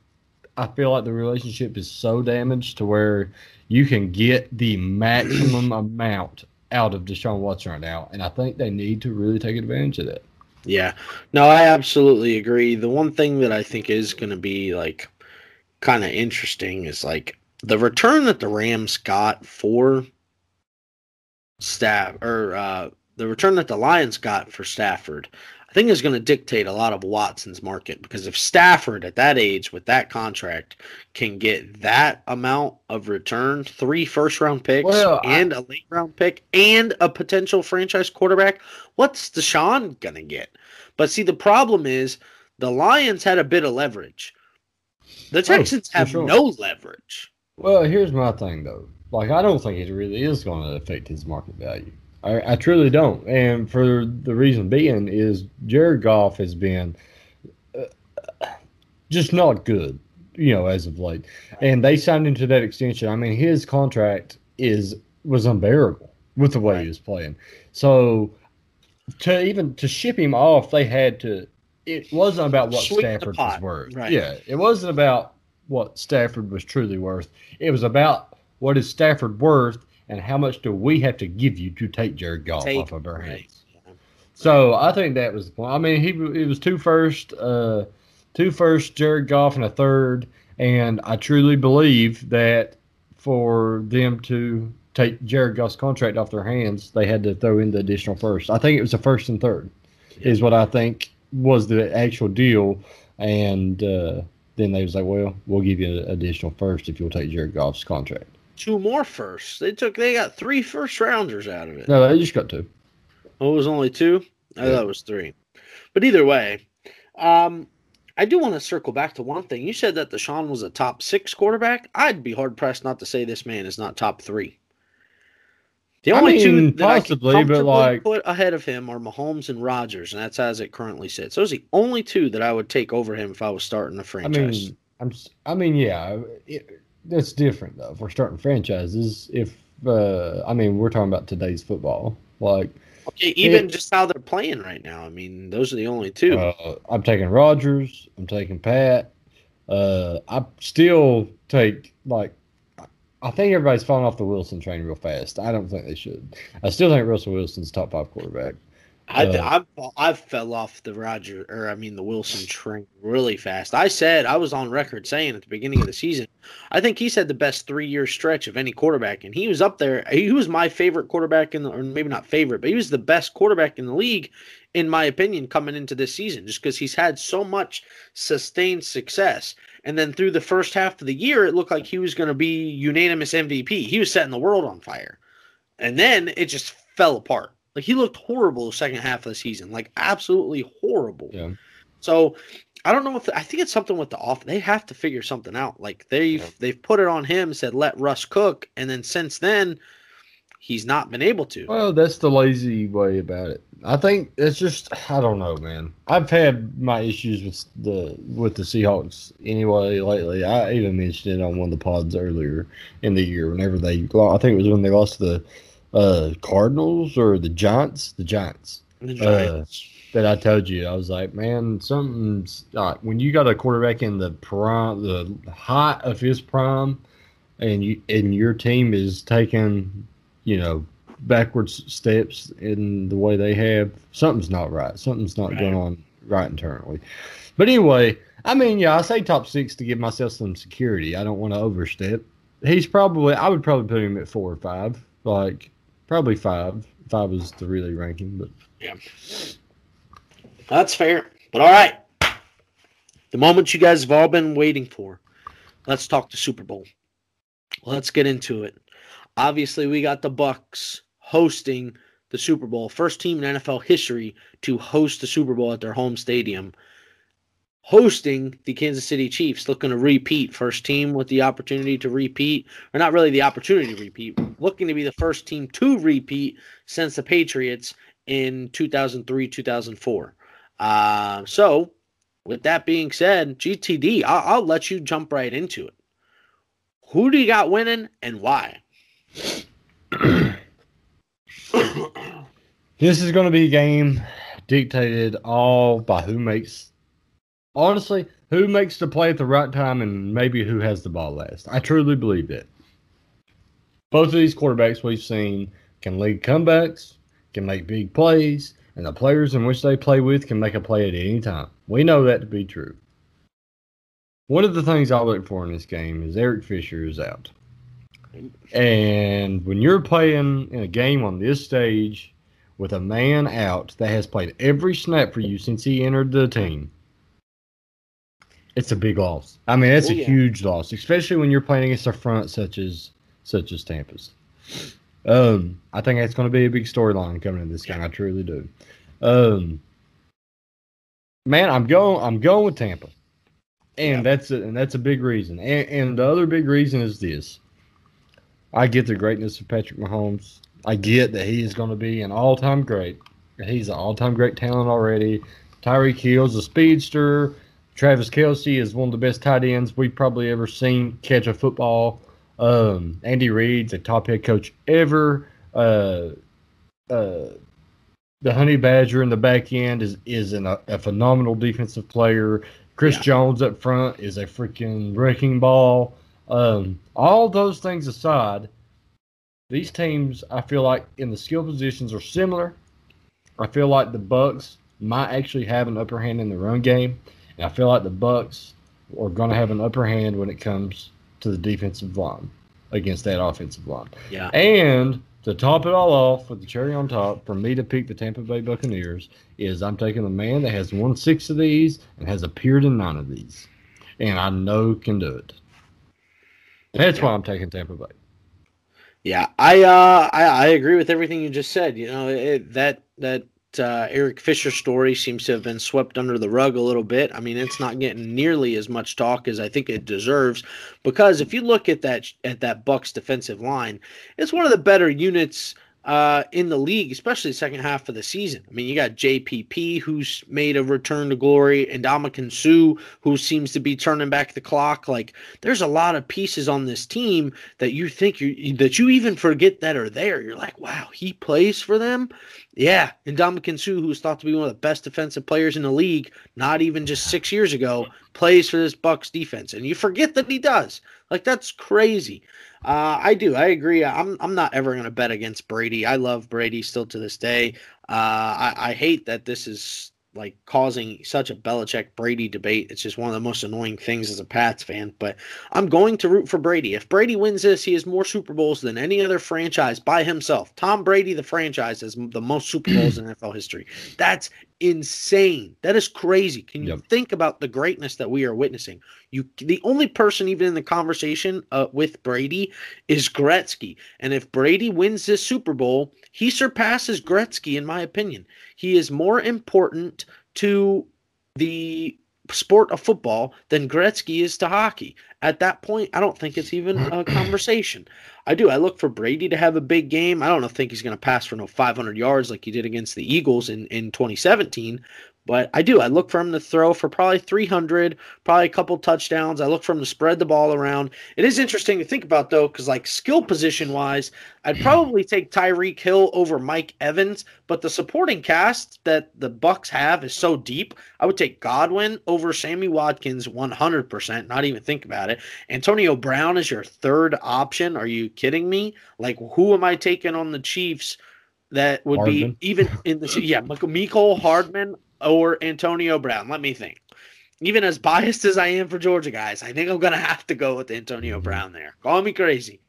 I feel like the relationship is so damaged to where you can get the maximum amount out of Deshaun Watson right now, and I think they need to really take advantage of that. Yeah. No, I absolutely agree. The one thing that I think is going to be like kind of interesting is like the return that the Rams got for staff or uh the return that the Lions got for Stafford. I think is going to dictate a lot of Watson's market because if Stafford at that age with that contract can get that amount of return, three first round picks Well, and a late round pick and a potential franchise quarterback, what's Deshaun going to get? But see, the problem is the Lions had a bit of leverage. The Texans Oh, have sure. no leverage. Well, here's my thing though. Like, I don't think it really is going to affect his market value. I, I truly don't. And for the reason being is Jared Goff has been uh, just not good, you know, as of late. And they signed into that extension. I mean, his contract is was unbearable with the way Right. he was playing. So to even to ship him off, they had to. It wasn't about what Stafford was worth. right. Yeah, it wasn't about what Stafford was truly worth. It was about what is Stafford worth and how much do we have to give you to take Jared Goff Take- off of our right. hands. So I think that was the point. I mean, he it was two first, uh, two first, Jared Goff and a third, and I truly believe that for them to take Jared Goff's contract off their hands, they had to throw in the additional first. I think it was a first and third, is what I think was the actual deal, and uh, then they was like, well, we'll give you an additional first if you'll take Jared Goff's contract. Two more firsts. They took. They got three first rounders out of it. No, they just got two. Oh, it was only two? I Yeah. thought it was three. But either way, um, I do want to circle back to one thing. You said that Deshaun was a top six quarterback. I'd be hard pressed not to say this man is not top three. The I only two that I possibly, can but, like- put ahead of him are Mahomes and Rodgers, and that's as it currently sits. Those are the only two that I would take over him if I was starting a I franchise. I mean, I'm. I mean, yeah, it, that's different though. If we're starting franchises, if uh, I mean, we're talking about today's football. Like, okay, even it- just how they're playing right now. I mean, those are the only two. uh, I'm taking Rodgers. I'm taking Pat. Uh, I still take like. I think everybody's falling off the Wilson train real fast. I don't think they should. I still think Russell Wilson's top five quarterback. I Uh, I I fell off the Roger or I mean the Wilson train really fast. I said I was on record saying at the beginning of the season, I think he's had the best three year stretch of any quarterback, and he was up there. He was my favorite quarterback in the, or maybe not favorite, but he was the best quarterback in the league, in my opinion, coming into this season, just because he's had so much sustained success. And then through the first half of the year, it looked like he was going to be unanimous MVP. He was setting the world on fire, and then it just fell apart. Like he looked horrible the second half of the season, like absolutely horrible. Yeah. So I don't know if I think it's something with the off. They have to figure something out. Like they've Yeah. they've put it on him, said let Russ cook, and then since then he's not been able to. Well, that's the lazy way about it. I think it's just I don't know, man. I've had my issues with the with the Seahawks anyway lately. I even mentioned it on one of the pods earlier in the year. Whenever they, I think it was when they lost the uh, Cardinals or the Giants. The Giants. The Uh, Giants. That I told you, I was like, man, something's uh, when you got a quarterback in the prime, the height of his prime, and you and your team is taking, you know, backwards steps in the way they have, something's not right. Something's not Right. going on right internally. But anyway, I mean, yeah, I say top six to give myself some security. I don't want to overstep. He's probably, I would probably put him at four or five, like probably five. Five is the really ranking, but Yeah. That's fair. But all right. The moment you guys have all been waiting for. Let's talk the Super Bowl. Let's get into it. Obviously, we got the Bucks hosting the Super Bowl. First team in NFL history to host the Super Bowl at their home stadium. Hosting the Kansas City Chiefs, looking to repeat. First team with the opportunity to repeat, or not really the opportunity to repeat, looking to be the first team to repeat since the Patriots in 2003 2004. Uh, so, with that being said, GTD, I'll, I'll let you jump right into it. Who do you got winning and why? This is going to be a game dictated all by who makes, honestly, who makes the play at the right time and maybe who has the ball last. I truly believe that. Both of these quarterbacks we've seen can lead comebacks, can make big plays, and the players in which they play with can make a play at any time. We know that to be true. One of the things I look for in this game is Eric Fisher is out. And when you're playing in a game on this stage with a man out that has played every snap for you since he entered the team, it's a big loss. I mean, it's Oh, a yeah. huge loss, especially when you're playing against a front such as such as Tampa's. Um, I think that's going to be a big storyline coming in this game. I truly do. Um, man, I'm going. I'm going with Tampa, and Yeah. that's a, and that's a big reason. And, and the other big reason is this: I get the greatness of Patrick Mahomes. I get that he is going to be an all-time great. He's an all-time great talent already. Tyreek Hill's a speedster. Travis Kelce is one of the best tight ends we've probably ever seen catch a football. Um, Andy Reid's a top head coach ever. Uh, uh, the Honey Badger in the back end is is an, a phenomenal defensive player. Chris Yeah. Jones up front is a freaking wrecking ball. Um, all those things aside, these teams I feel like in the skill positions are similar. I feel like the Bucks might actually have an upper hand in the run game, and I feel like the Bucks are going to have an upper hand when it comes to the defensive line against that offensive line. Yeah. And to top it all off with the cherry on top, for me to pick the Tampa Bay Buccaneers is I'm taking the man that has won six of these and has appeared in nine of these, and I know can do it. That's why I'm taking Tampa Bay. Yeah, I uh I, I agree with everything you just said. You know, it, that that uh, Eric Fisher story seems to have been swept under the rug a little bit. I mean, it's not getting nearly as much talk as I think it deserves because if you look at that at that Bucks defensive line, it's one of the better units uh, in the league, especially the second half of the season. I mean, you got JPP who's made a return to glory, and Ndamukong Suh who seems to be turning back the clock. Like, there's a lot of pieces on this team that you think you that you even forget that are there. You're like, wow, he plays for them. Yeah, and Ndamukong Suh, who's thought to be one of the best defensive players in the league, not even just six years ago, plays for this Bucks defense, and you forget that he does. Like that's crazy. Uh, I do. I agree. I'm. I'm not ever going to bet against Brady. I love Brady still to this day. Uh, I, I hate that this is like causing such a Belichick Brady debate. It's just one of the most annoying things as a Pats fan. But I'm going to root for Brady. If Brady wins this, he has more Super Bowls than any other franchise by himself. Tom Brady, the franchise, has the most Super Bowls in NFL history. That's insane. That is crazy. Can you Yep. think about the greatness that we are witnessing? You, the only person even in the conversation uh, with Brady is Gretzky, and if Brady wins this Super Bowl, he surpasses Gretzky in my opinion. He is more important to the sport of football than Gretzky is to hockey. At that point, I don't think it's even a conversation. I do. I look for Brady to have a big game. I don't think he's going to pass for no 500 yards like he did against the Eagles in, in 2017, but I do. I look for him to throw for probably 300, probably a couple touchdowns. I look for him to spread the ball around. It is interesting to think about though, because like skill position wise, I'd hmm. probably take Tyreek Hill over Mike Evans, but the supporting cast that the Bucks have is so deep. I would take Godwin over Sammy Watkins 100%. Not even think about it. Antonio Brown is your third option. Are you kidding me? Like, who am I taking on the Chiefs? That would Hardman. be even in the yeah, Michael Hardman or Antonio Brown. Let me think. Even as biased as I am for Georgia guys, I think I'm gonna have to go with Antonio Brown there. Call me crazy,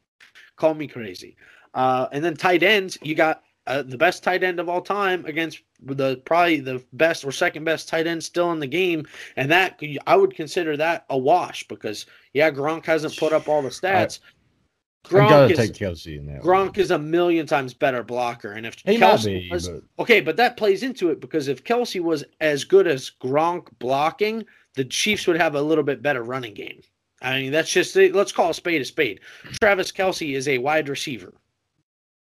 call me crazy. Uh, and then tight ends, you got uh, the best tight end of all time against the probably the best or second best tight end still in the game, and that I would consider that a wash because yeah, Gronk hasn't put up all the stats. I gotta Gronk is take Kelce in that. Gronk is a million times better blocker, and if He Kelce be, was but okay, but that plays into it because if Kelce was as good as Gronk blocking, the Chiefs would have a little bit better running game. I mean, that's just let's call a spade a spade. Travis Kelce is a wide receiver.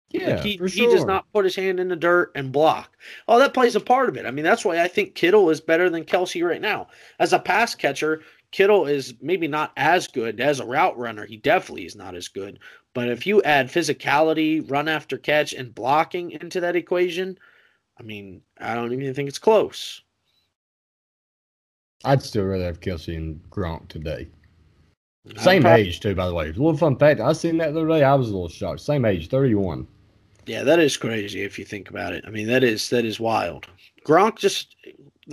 yeah, Like, he, for he does not put his hand in the dirt and block. Oh, that plays a part of it. I mean, that's why I think Kittle is better than Kelce right now. As a pass catcher, Kittle is maybe not as good as a route runner. He definitely is not as good. But if you add physicality, run after catch, and blocking into that equation, I mean, I don't even think it's close. I'd still rather have Kelce and Gronk today. Same prob- age too, by the way. A little fun fact: I seen that the other day. I was a little shocked. Same age, thirty-one. Yeah, that is crazy if you think about it. I mean, that is that is wild. Gronk just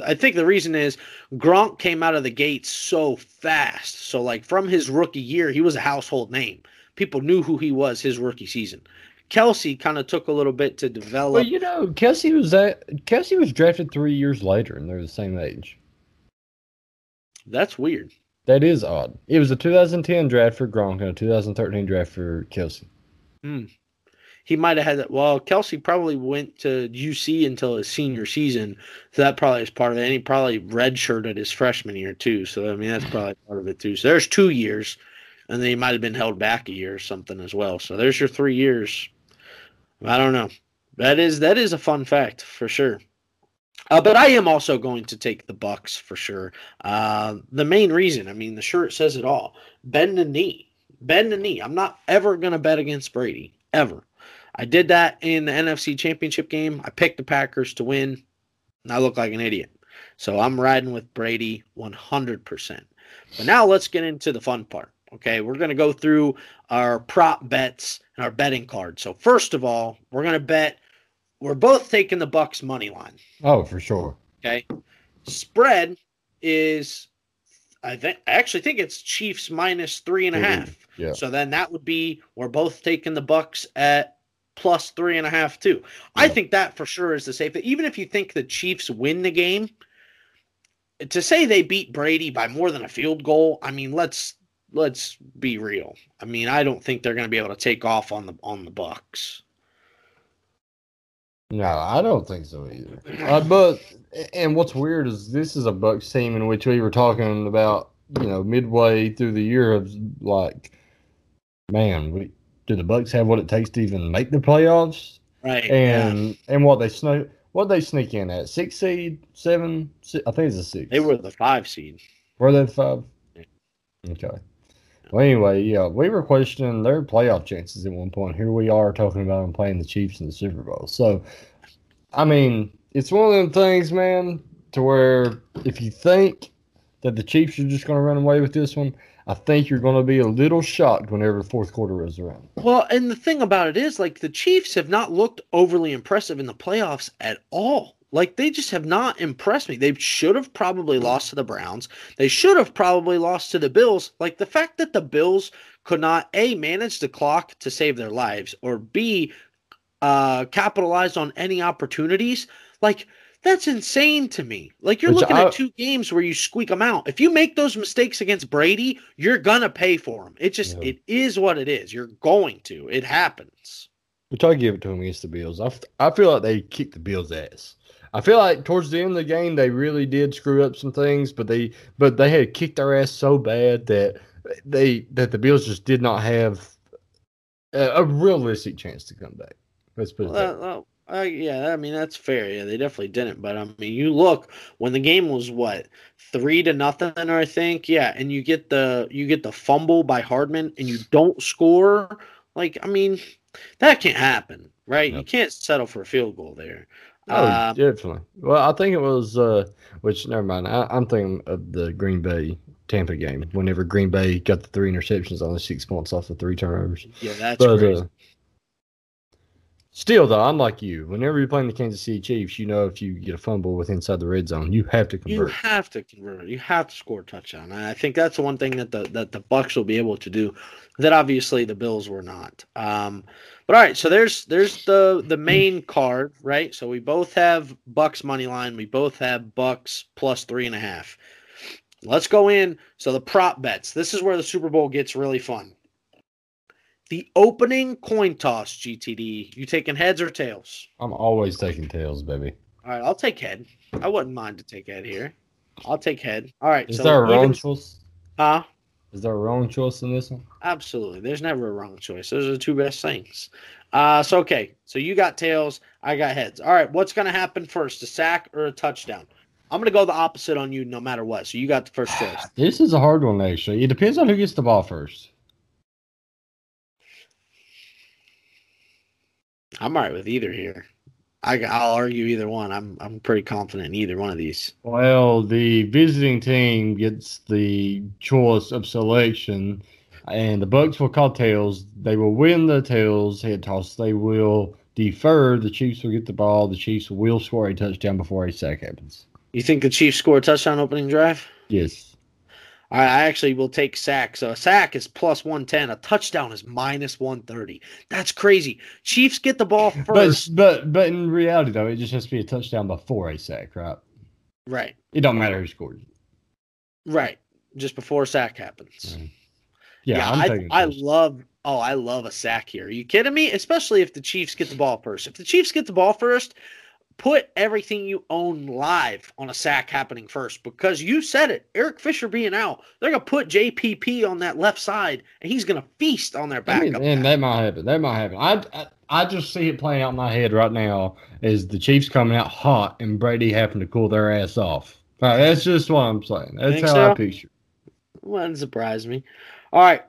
I think the reason is Gronk came out of the gates so fast. So like from his rookie year, he was a household name. People knew who he was his rookie season. Kelce kind of took a little bit to develop. Well, you know, Kelce was that Kelce was drafted three years later, and they're the same age. That's weird. That is odd. It was a 2010 draft for Gronk and a 2013 draft for Kelce. Hmm. He might have had that. Well, Kelce probably went to UC until his senior season, so that probably is part of it. And he probably redshirted his freshman year too. So I mean, that's probably part of it too. So there's two years, and then he might have been held back a year or something as well. So there's your three years. I don't know. That is that is a fun fact for sure. Uh, but I am also going to take the Bucks for sure. Uh, the main reason, I mean, the shirt says it all. Bend the knee, bend the knee. I'm not ever going to bet against Brady ever. I did that in the NFC Championship game. I picked the Packers to win, and I look like an idiot. So I'm riding with Brady 100%. But now let's get into the fun part. Okay, we're going to go through our prop bets and our betting cards. So first of all, we're going to bet. We're both taking the Bucks money line. Oh, for sure. Okay, spread is I think I actually think it's Chiefs minus three and a half. yeah. So then that would be we're both taking the Bucks at plus three and a half too. I think that for sure is the safe. Even if you think the Chiefs win the game, to say they beat Brady by more than a field goal, I mean let's let's be real. I mean I don't think they're going to be able to take off on the on the Bucks. No, I don't think so either. Uh, but and what's weird is this is a Bucks team in which we were talking about, you know, midway through the year of like, man, we do the Bucks have what it takes to even make the playoffs? Right. yeah. And and what they sneak what they sneak in at six seed, seven, si I think it's a six. They were the five seed. Were they five? Yeah. Okay. Well, anyway, yeah, we were questioning their playoff chances at one point. Here we are talking about them playing the Chiefs in the Super Bowl. So, I mean, it's one of them things, man, to where if you think that the Chiefs are just going to run away with this one, I think you're going to be a little shocked whenever the fourth quarter rolls around. Well, and the thing about it is, like, the Chiefs have not looked overly impressive in the playoffs at all. Like, they just have not impressed me. They should have probably lost to the Browns. They should have probably lost to the Bills. Like, the fact that the Bills could not, A, manage the clock to save their lives, or B, uh, capitalize on any opportunities, like, that's insane to me. Like, you're Which looking I- at two games where you squeak them out. If you make those mistakes against Brady, you're going to pay for them. It just, Yeah. it is what it is. You're going to. It happens. Which I give it to them against the Bills. I, f- I feel like they kicked the Bills' ass. I feel like towards the end of the game they really did screw up some things, but they but they had kicked their ass so bad that they that the Bills just did not have a, a realistic chance to come back. Let's put it Well, that. uh, well, uh, yeah, I mean that's fair. Yeah, they definitely didn't. But I mean, you look when the game was what three to nothing, I think. Yeah, and you get the you get the fumble by Hardman, and you don't score. Like, I mean, that can't happen, right? You can't settle for a field goal there. Oh, Uh, definitely. Well, I think it was. Uh, which never mind. I, I'm thinking of the Green Bay Tampa game. Whenever Green Bay got the three interceptions, only six points off the three turnovers. yeah, that's But crazy. uh, still, though, unlike you, whenever you're playing the Kansas City Chiefs, you know if you get a fumble with inside the red zone, you have to convert. You have to convert. You have to score a touchdown. And I think that's the one thing that the that the Bucks will be able to do that obviously the Bills were not. Um, but all right, so there's there's the the main card, right? So we both have Bucks money line. We both have Bucks plus three and a half. Let's go in. So the prop bets. This is where the Super Bowl gets really fun. The opening coin toss, GTD. You taking heads or tails? I'm always taking tails, baby. All right, I'll take head. I wouldn't mind to take head here. I'll take head. All right. Is so there a wrong choice? Huh? Is there a wrong choice in this one? Absolutely. There's never a wrong choice. Those are the two best things. Uh, so okay. So you got tails. I got heads. All right. What's gonna happen first? A sack or a touchdown? I'm gonna go the opposite on you no matter what. So you got the first choice. This is a hard one, actually. It depends on who gets the ball first. I'm all right with either here. I, I'll argue either one. I'm I'm pretty confident in either one of these. Well, the visiting team gets the choice of selection, and the Bucks will call tails. They will win the tails head toss. They will defer. The Chiefs will get the ball. The Chiefs will score a touchdown before a sack happens. You think the Chiefs score a touchdown opening drive? Yes. I actually will take sack. So a sack is plus 110. A touchdown is minus 130. That's crazy. Chiefs get the ball first. but but in reality though, it just has to be a touchdown before a sack, right? right, It don't matter who scores. right. Just before a sack happens. Right. Yeah, Yeah, I, I love. Oh, I love a sack here. Are you kidding me? Especially if the Chiefs get the ball first. If the Chiefs get the ball first, put everything you own live on a sack happening first because you said it. Eric Fisher being out, they're gonna put JPP on that left side, and he's gonna feast on their backup. I mean, and that might happen. That might happen. I, I I just see it playing out in my head right now as the Chiefs coming out hot and Brady having to cool their ass off. Right, that's just what I'm saying. That's Think how so? I picture. it. Wouldn't surprise me. All right.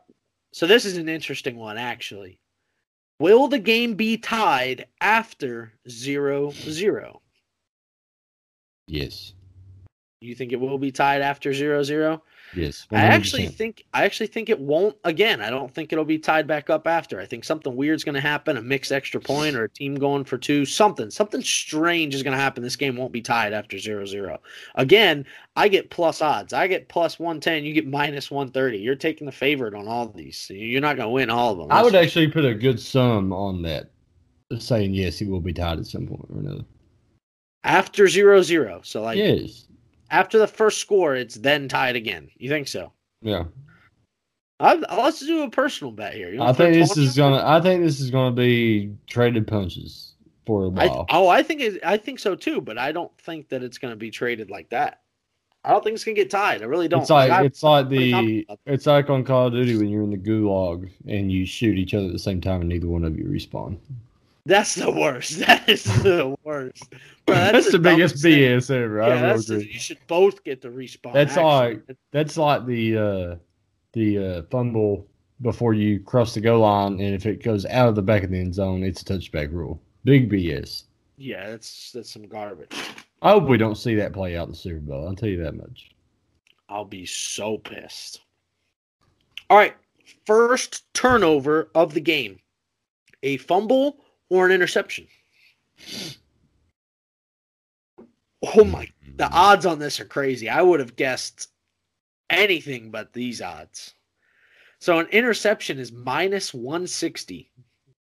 So this is an interesting one, actually. Will the game be tied after 0 0? Yes, You think it will be tied after 0 0? yes. I actually think I actually think it won't again. I don't think it'll be tied back up after. I think something weird's going to happen, a mixed extra point or a team going for two, something. Something strange is going to happen. This game won't be tied after 0-0. Again, I get plus odds. I get plus 110, you get minus 130. You're taking the favorite on all these. You're not going to win all of them. I would actually put a good sum on that, saying yes, it will be tied at some point or another. after 0-0. So like yes, after the first score, it's then tied again. You think so? yeah. I, let's do a personal bet here. I think this is gonna. I think this is gonna be traded punches for a while. oh, I think it, I think so too, but I don't think that it's going to be traded like that. I don't think it's going to get tied. I really don't. It's like I- it's like the it's like on Call of Duty when you're in the gulag and you shoot each other at the same time and neither one of you respawn. That's the worst. That is the worst. Bro, That's, the biggest thing. BS ever. Yeah, that's the- you should both get the respawn. That's actually. That's like the uh, the uh, fumble before you cross the goal line, and if it goes out of the back of the end zone, it's a touchback rule. Big BS. Yeah, that's that's some garbage. I hope we don't see that play out in the Super Bowl. I'll tell you that much. I'll be so pissed. All right, first turnover of the game: a fumble or an interception. Oh my The mm. odds on this are crazy. I would have guessed anything but these odds. So an interception is minus 160.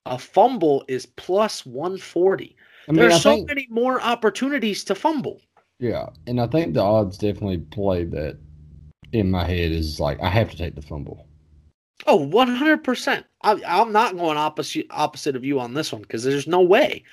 A fumble is plus 140. I mean, There's I so think, many more opportunities to fumble. yeah, and I think the odds definitely play that in my head is like I have to take the fumble. Oh, 100%. I, I'm not going opposite opposite of you on this one because there's no way.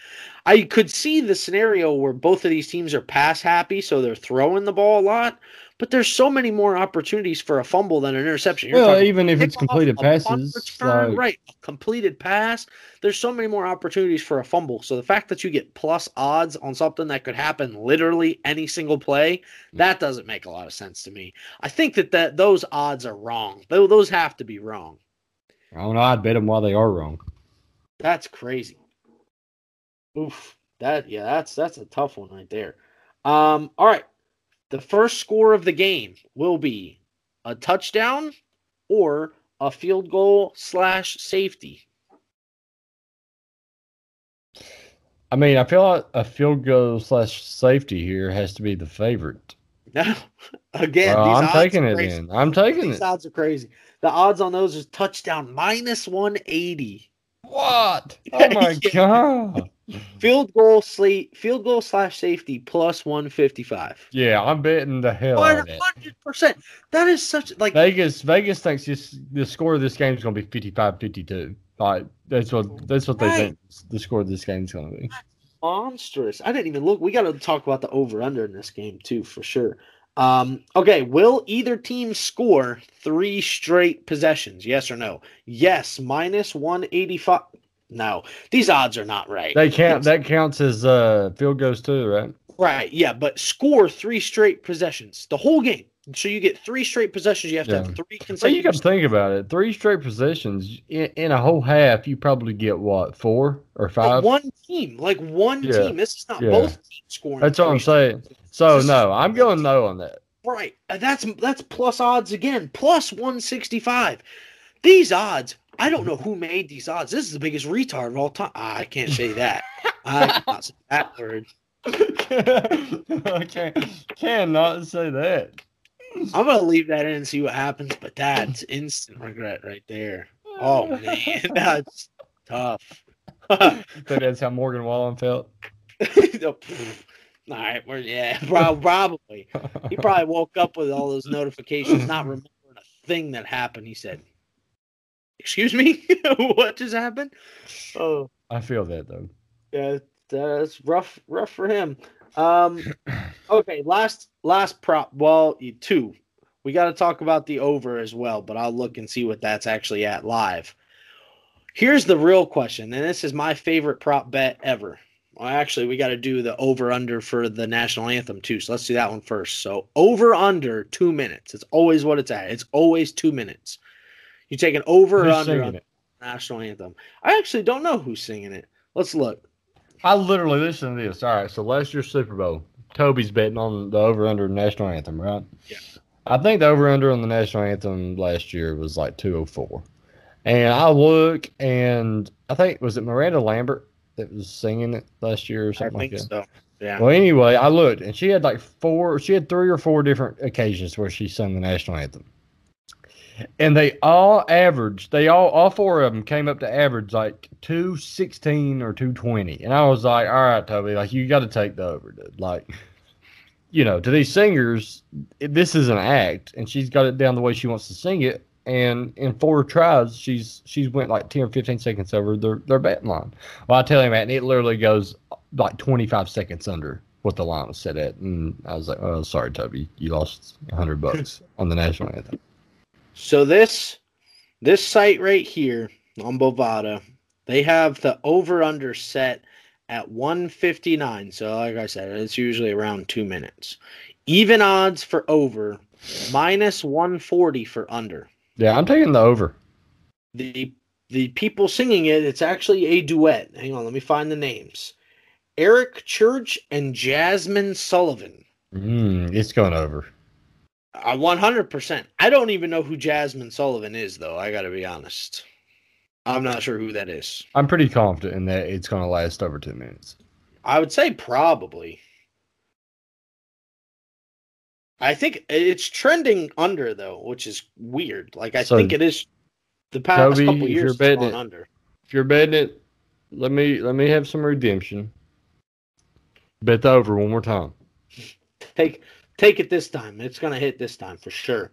I could see the scenario where both of these teams are pass happy, so they're throwing the ball a lot, but there's so many more opportunities for a fumble than an interception. You're well, even if it's completed punt passes, return, like, right? A completed pass. There's so many more opportunities for a fumble. So the fact that you get plus odds on something that could happen literally any single play, mm. that doesn't make a lot of sense to me. I think that, that those odds are wrong. Those have to be wrong. I don't know. I'd bet them while they are wrong. That's crazy. Oof. That yeah, that's that's a tough one right there. Um, all right. The first score of the game will be a touchdown or a field goal slash safety. I mean, I feel like a field goal slash safety here has to be the favorite. No, again, Well, these I'm taking are it crazy. in. I'm taking These it. odds are crazy. The odds on those is touchdown minus one eighty. What? Oh my god. Field goal slate field goal slash safety plus one fifty five. Yeah, I'm betting the hell out One of that. hundred percent. That is such like Vegas Vegas thinks this, the score of this game is going to be 55-52. Like that's what that's what they Right. think the score of this game is going to be. Monstrous. I didn't even look. We got to talk about the over under in this game too, for sure. Um, okay, will either team score three straight possessions? Yes or no? Yes, minus one eighty five. No, these odds are not right. They count that counts as uh field goals too, right? Right, yeah, but score three straight possessions the whole game. So you get three straight possessions. You have to have three So you consecutive. got to think about it. Three straight possessions in, in a whole half, you probably get what four or five. one team, like one Yeah. team. This is not Yeah. both teams scoring. That's what I'm saying. So no, I'm going no on that. Right. Uh, That's that's plus odds again. Plus 165. These odds, I don't know who made these odds. This is the biggest retard of all time. Ah, I can't say that. I cannot say that word. I can't cannot say that. I'm gonna leave that in and see what happens, but that's instant regret right there. Oh man, that's tough. think that's how Morgan Wallen felt. All right, we're yeah, prob- probably. He probably woke up with all those notifications, not remembering a thing that happened. He said, "Excuse me, what just happened?" Oh, I feel that though. yeah, that's rough, rough for him. Um, okay, last last prop. Well, you- two. We got to talk about the over as well, but I'll look and see what that's actually at live. Here's the real question, and this is my favorite prop bet ever. Well, actually, we got to do the over under for the national anthem too. So let's do that one first. So over under two minutes. It's always what it's at. It's always two minutes. You take an over or under on the national anthem. I actually don't know who's singing it. Let's look. I literally listen to this. All right, so last year's Super Bowl, Toby's betting on the over under national anthem, right? Yeah. I think the over under on the national anthem last year was like 204. And I look and I think was it Miranda Lambert that was singing it last year or something like think that. so. Yeah. Well, anyway, I looked and she had like four, she had three or four different occasions where she sung the national anthem. And they all averaged, they all, all four of them came up to average like 216 or 220. And I was like, all right, Toby, like you got to take the over, dude. Like, you know, to these singers, this is an act and she's got it down the way she wants to sing it. And in four tries, she's she's went like 10 or 15 seconds over their, their betting line. Well, I tell you, man, it literally goes like 25 seconds under what the line was set at. And I was like, oh, sorry, Toby. You lost 100 bucks on the national anthem. So this this site right here on Bovada, they have the over under set at 159. So like I said, it's usually around 2 minutes. Even odds for over, minus 140 for under. Yeah, I'm taking the over. The the people singing it, it's actually a duet. Hang on, let me find the names. Eric Church and Jazmine Sullivan. Mm, it's going over. Uh, 100%. I don't even know who Jazmine Sullivan is, though. I got to be honest. I'm not sure who that is. I'm pretty confident in that it's going to last over 10 minutes. I would say probably. I think it's trending under though, which is weird. Like I So, think it is the past Toby, couple years gone it- under. If you're betting it, let me let me have some redemption. Bet the over one more time. Take take it this time. It's gonna hit this time for sure.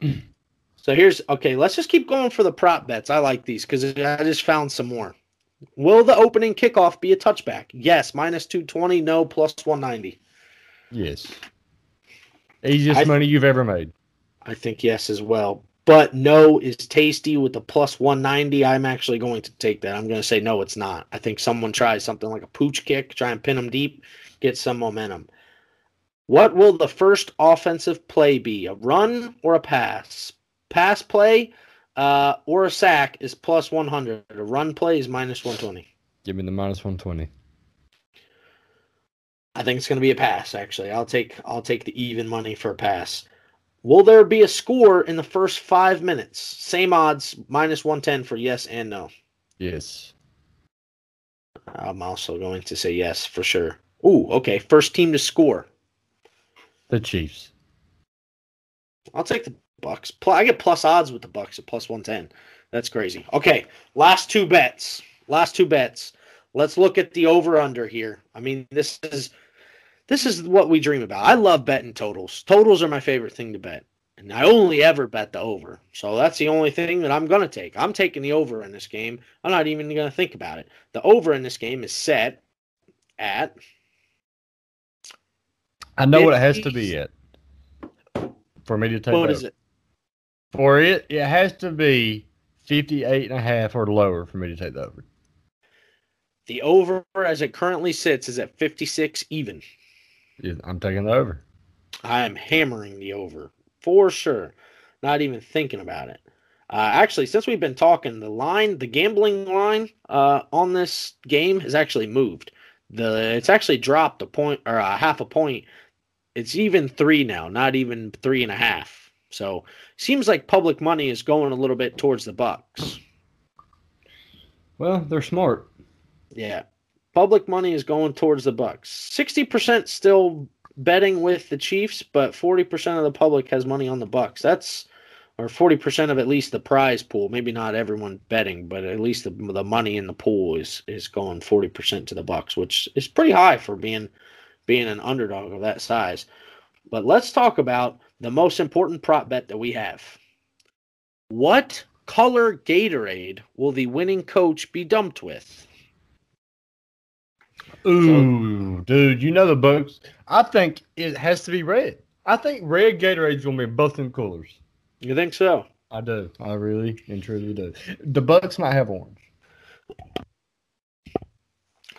so here's okay. Let's just keep going for the prop bets. I like these because I just found some more. Will the opening kickoff be a touchback? Yes, minus two twenty. No, plus one ninety. Yes. Easiest I- money you've ever made. I think yes as well. But no is tasty with the plus 190. I'm actually going to take that. I'm going to say no, it's not. I think someone tries something like a pooch kick, try and pin them deep, get some momentum. What will the first offensive play be? A run or a pass? Pass play uh, or a sack is plus 100. A run play is minus 120. Give me the minus 120. I think it's going to be a pass. Actually, I'll take I'll take the even money for a pass. Will there be a score in the first five minutes? Same odds, minus one ten for yes and no. Yes. I'm also going to say yes for sure. Ooh, okay. First team to score. The Chiefs. I'll take the Bucks. I get plus odds with the Bucks at plus one ten. That's crazy. Okay, last two bets. Last two bets. Let's look at the over under here. I mean, this is this is what we dream about. I love betting totals. Totals are my favorite thing to bet. And I only ever bet the over. So that's the only thing that I'm going to take. I'm taking the over in this game. I'm not even going to think about it. The over in this game is set at I know what it has to be 50s. at for me to take what the is over. it? For it, it has to be 58 and a half or lower for me to take the over. The over as it currently sits is at 56 even. Yeah, I'm taking the over. I am hammering the over for sure. Not even thinking about it. Uh, actually, since we've been talking, the line, the gambling line uh, on this game has actually moved. The it's actually dropped a point or a half a point. It's even three now, not even three and a half. So seems like public money is going a little bit towards the Bucks. Well, they're smart. Yeah. Public money is going towards the Bucks. 60% still betting with the Chiefs, but 40% of the public has money on the Bucks. That's or 40% of at least the prize pool. Maybe not everyone betting, but at least the, the money in the pool is is going 40% to the Bucks, which is pretty high for being being an underdog of that size. But let's talk about the most important prop bet that we have. What color Gatorade will the winning coach be dumped with? Ooh, dude, you know the Bucks. I think it has to be red. I think red Gatorade's gonna be in both them coolers. You think so? I do. I really and truly do. The Bucks might have orange.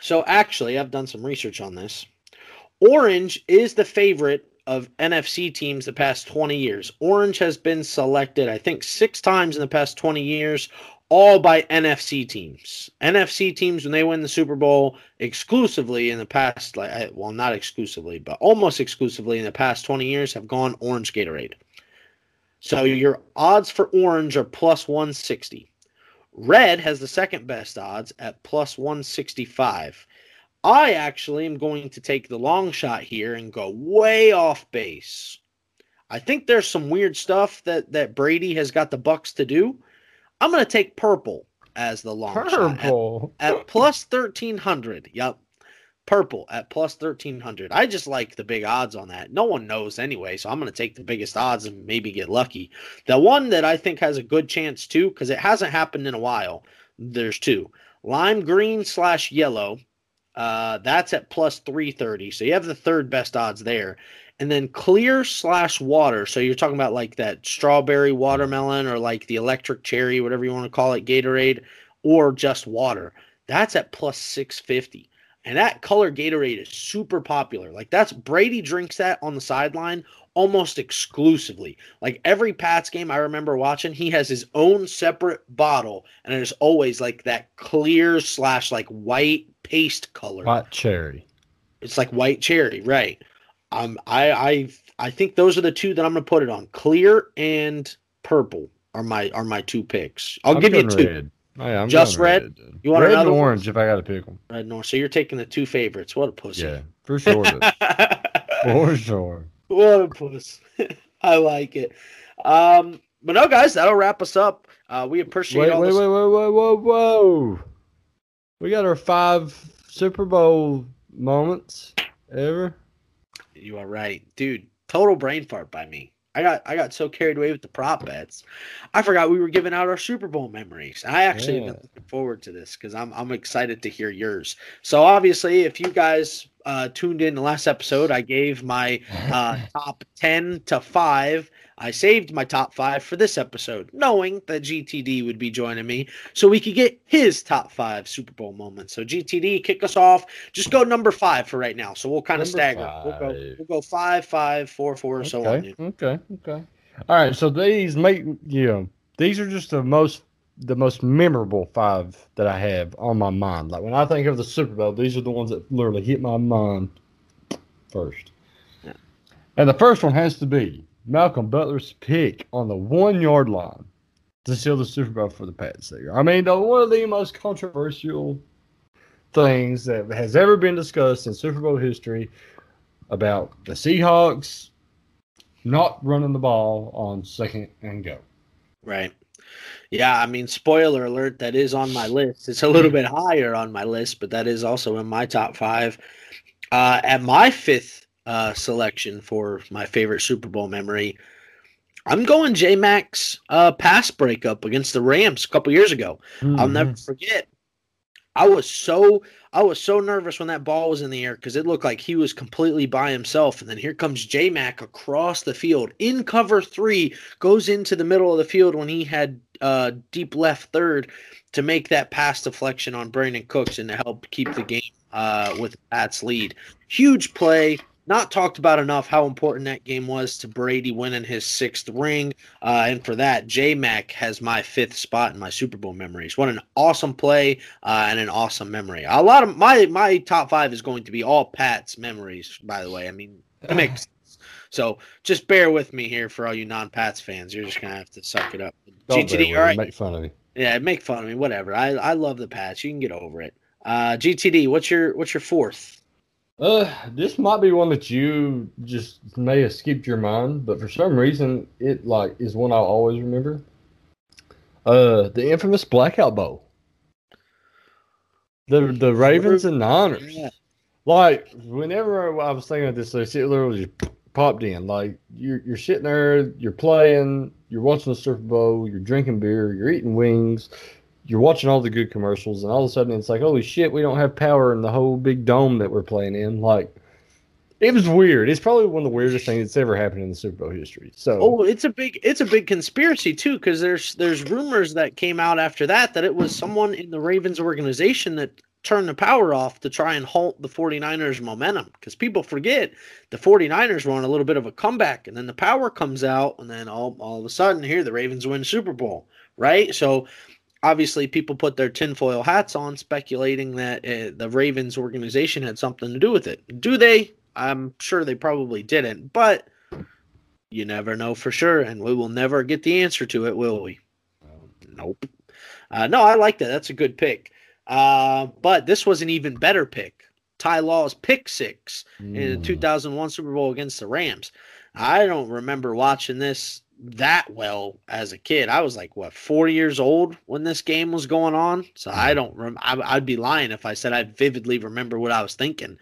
So actually, I've done some research on this. Orange is the favorite of NFC teams the past 20 years. Orange has been selected, I think, six times in the past 20 years, all by NFC teams. NFC teams, when they win the Super Bowl exclusively in the past, like well, not exclusively, but almost exclusively in the past 20 years, have gone orange Gatorade. So your odds for orange are plus 160. Red has the second best odds at plus 165. I actually am going to take the long shot here and go way off base. I think there's some weird stuff that that Brady has got the Bucks to do. I'm going to take purple as the long shot Purple. at, at plus 1300. Yep. Purple at plus 1300. I just like the big odds on that. No one knows anyway, so I'm going to take the biggest odds and maybe get lucky. The one that I think has a good chance too, because it hasn't happened in a while, there's two lime green slash yellow. Uh, that's at plus 330. So you have the third best odds there. And then clear slash water. So you're talking about like that strawberry watermelon or like the electric cherry, whatever you want to call it, Gatorade, or just water. That's at plus 650. And that color Gatorade is super popular. Like that's Brady drinks that on the sideline almost exclusively. Like every Pats game I remember watching, he has his own separate bottle, and it is always like that clear slash like white paste color. White cherry. It's like white cherry, right? Um, I I I think those are the two that I'm gonna put it on. Clear and purple are my are my two picks. I'll I'm give you two. Red. Yeah, I'm Just going red? You want red another and one? orange if I got to pick them. Red North. So you're taking the two favorites. What a pussy. Yeah, for sure. for sure. What a puss. I like it. Um, but no, guys, that'll wrap us up. Uh, we appreciate Wait, all wait, the wait, wait, wait, whoa, whoa. We got our five Super Bowl moments ever. You are right, dude. Total brain fart by me. I got I got so carried away with the prop bets, I forgot we were giving out our Super Bowl memories. I actually Yeah. looking forward to this because I'm I'm excited to hear yours. So obviously, if you guys uh, tuned in the last episode, I gave my uh, top ten to five. I saved my top five for this episode, knowing that GTD would be joining me, so we could get his top five Super Bowl moments. So GTD, kick us off. Just go number five for right now. So we'll kind of stagger. We'll go. We'll go five, five, four, four, so on. okay, okay, okay. All right, so these make you know these are just the most the most memorable five that I have on my mind. Like when I think of the Super Bowl, these are the ones that literally hit my mind first. Yeah. And the first one has to be Malcolm Butler's pick on the one yard line to seal the Super Bowl for the Pats. There, I mean, the, one of the most controversial things that has ever been discussed in Super Bowl history about the Seahawks not running the ball on second and go. Right. Yeah, I mean, spoiler alert, that is on my list. It's a little bit higher on my list, but that is also in my top five. Uh, at my fifth uh, selection for my favorite Super Bowl memory, I'm going J Mac's uh, pass breakup against the Rams a couple years ago. I'll never forget. I was so I was so nervous when that ball was in the air because it looked like he was completely by himself. And then here comes J Mac across the field in cover three, goes into the middle of the field when he had uh, deep left third to make that pass deflection on Brandin Cooks and to help keep the game uh, with Pat's lead. Huge play. Not talked about enough how important that game was to Brady winning his sixth ring. Uh, and for that, J Mac has my fifth spot in my Super Bowl memories. What an awesome play uh, and an awesome memory. A lot of my my top five is going to be all Pat's memories. By the way, I mean it makes sense. So just bear with me here for all you non-Pats fans. You're just gonna have to suck it up. Don't GTD, all right. Make fun of me. Yeah, make fun of me. Whatever. I I love the Pats. You can get over it. Uh, GTD, what's your what's your fourth? Uh, this might be one that you just may have skipped your mind, but for some reason, it like is one I'll always remember. Uh, the infamous Blackout Bowl. The the Ravens and Niners. Yeah. Like whenever I was thinking of this, like, it literally just popped in. Like you're you're sitting there, you're playing, you're watching the Super Bowl, you're drinking beer, you're eating wings, you're watching all the good commercials, and all of a sudden it's like, holy shit, we don't have power in the whole big dome that we're playing in. Like it was weird. It's probably one of the weirdest things that's ever happened in the Super Bowl history. So Oh, it's a big it's a big conspiracy too because there's there's rumors that came out after that that it was someone in the Ravens organization that turned the power off to try and halt the 49ers momentum because people forget the 49ers were on a little bit of a comeback and then the power comes out and then all, all of a sudden here the Ravens win Super Bowl, right? So obviously people put their tinfoil hats on speculating that uh, the Ravens organization had something to do with it. Do they? I'm sure they probably didn't, but you never know for sure, and we will never get the answer to it, will we? Nope. Uh, no, I like that. That's a good pick. Uh, but this was an even better pick. Ty Law's pick six in the Mm. 2001 Super Bowl against the Rams. I don't remember watching this that well as a kid. I was like, what, four years old when this game was going on? So I mm-hmm. don't rem- I, I'd be lying if I said I vividly remember what I was thinking.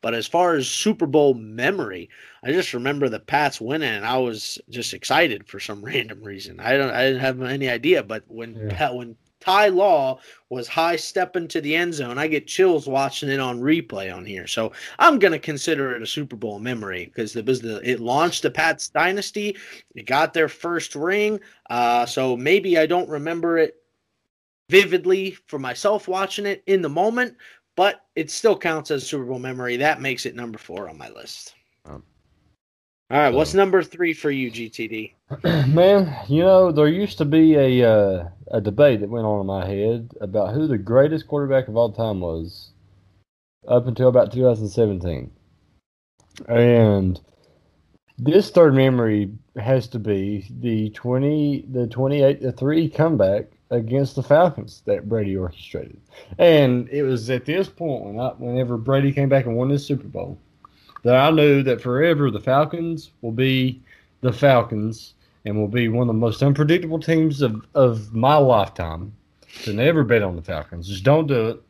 But as far as Super Bowl memory, I just remember the Pats winning, and I was just excited for some random reason. I don't, I didn't have any idea. But when Yeah. Pat, when Ty Law was high stepping to the end zone, I get chills watching it on replay on here. So I'm gonna consider it a Super Bowl memory because the it launched the Pats dynasty. It got their first ring. Uh, so maybe I don't remember it vividly for myself watching it in the moment, but it still counts as Super Bowl memory. That makes it number four on my list. Um, All right, what's number three for you, GTD? Man, you know there used to be a uh, a debate that went on in my head about who the greatest quarterback of all time was, up until about 2017, and this third memory has to be the 20 the 28 to three comeback against the Falcons that Brady orchestrated, and it was at this point when I, whenever Brady came back and won this Super Bowl that I knew that forever the Falcons will be the Falcons and will be one of the most unpredictable teams of, of my lifetime. To never bet on the Falcons. Just don't do it.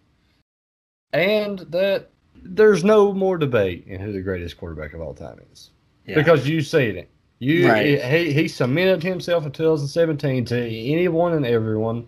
And that there's no more debate in who the greatest quarterback of all time is. Because you said it. You Right. he, he cemented himself in 2017 to anyone and everyone,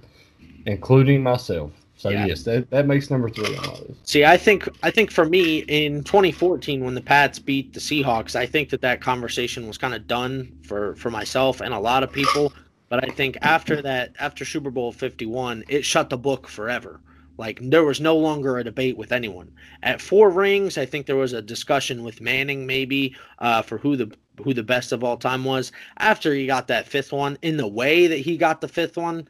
including myself. So Yeah. yes, that, that makes number three on my list. See, I think I think for me in 2014 when the Pats beat the Seahawks, I think that that conversation was kind of done for for myself and a lot of people. But I think after that, after Super Bowl 51, it shut the book forever. Like there was no longer a debate with anyone. At four rings, I think there was a discussion with Manning maybe uh, for who the who the best of all time was. After he got that fifth one, in the way that he got the fifth one,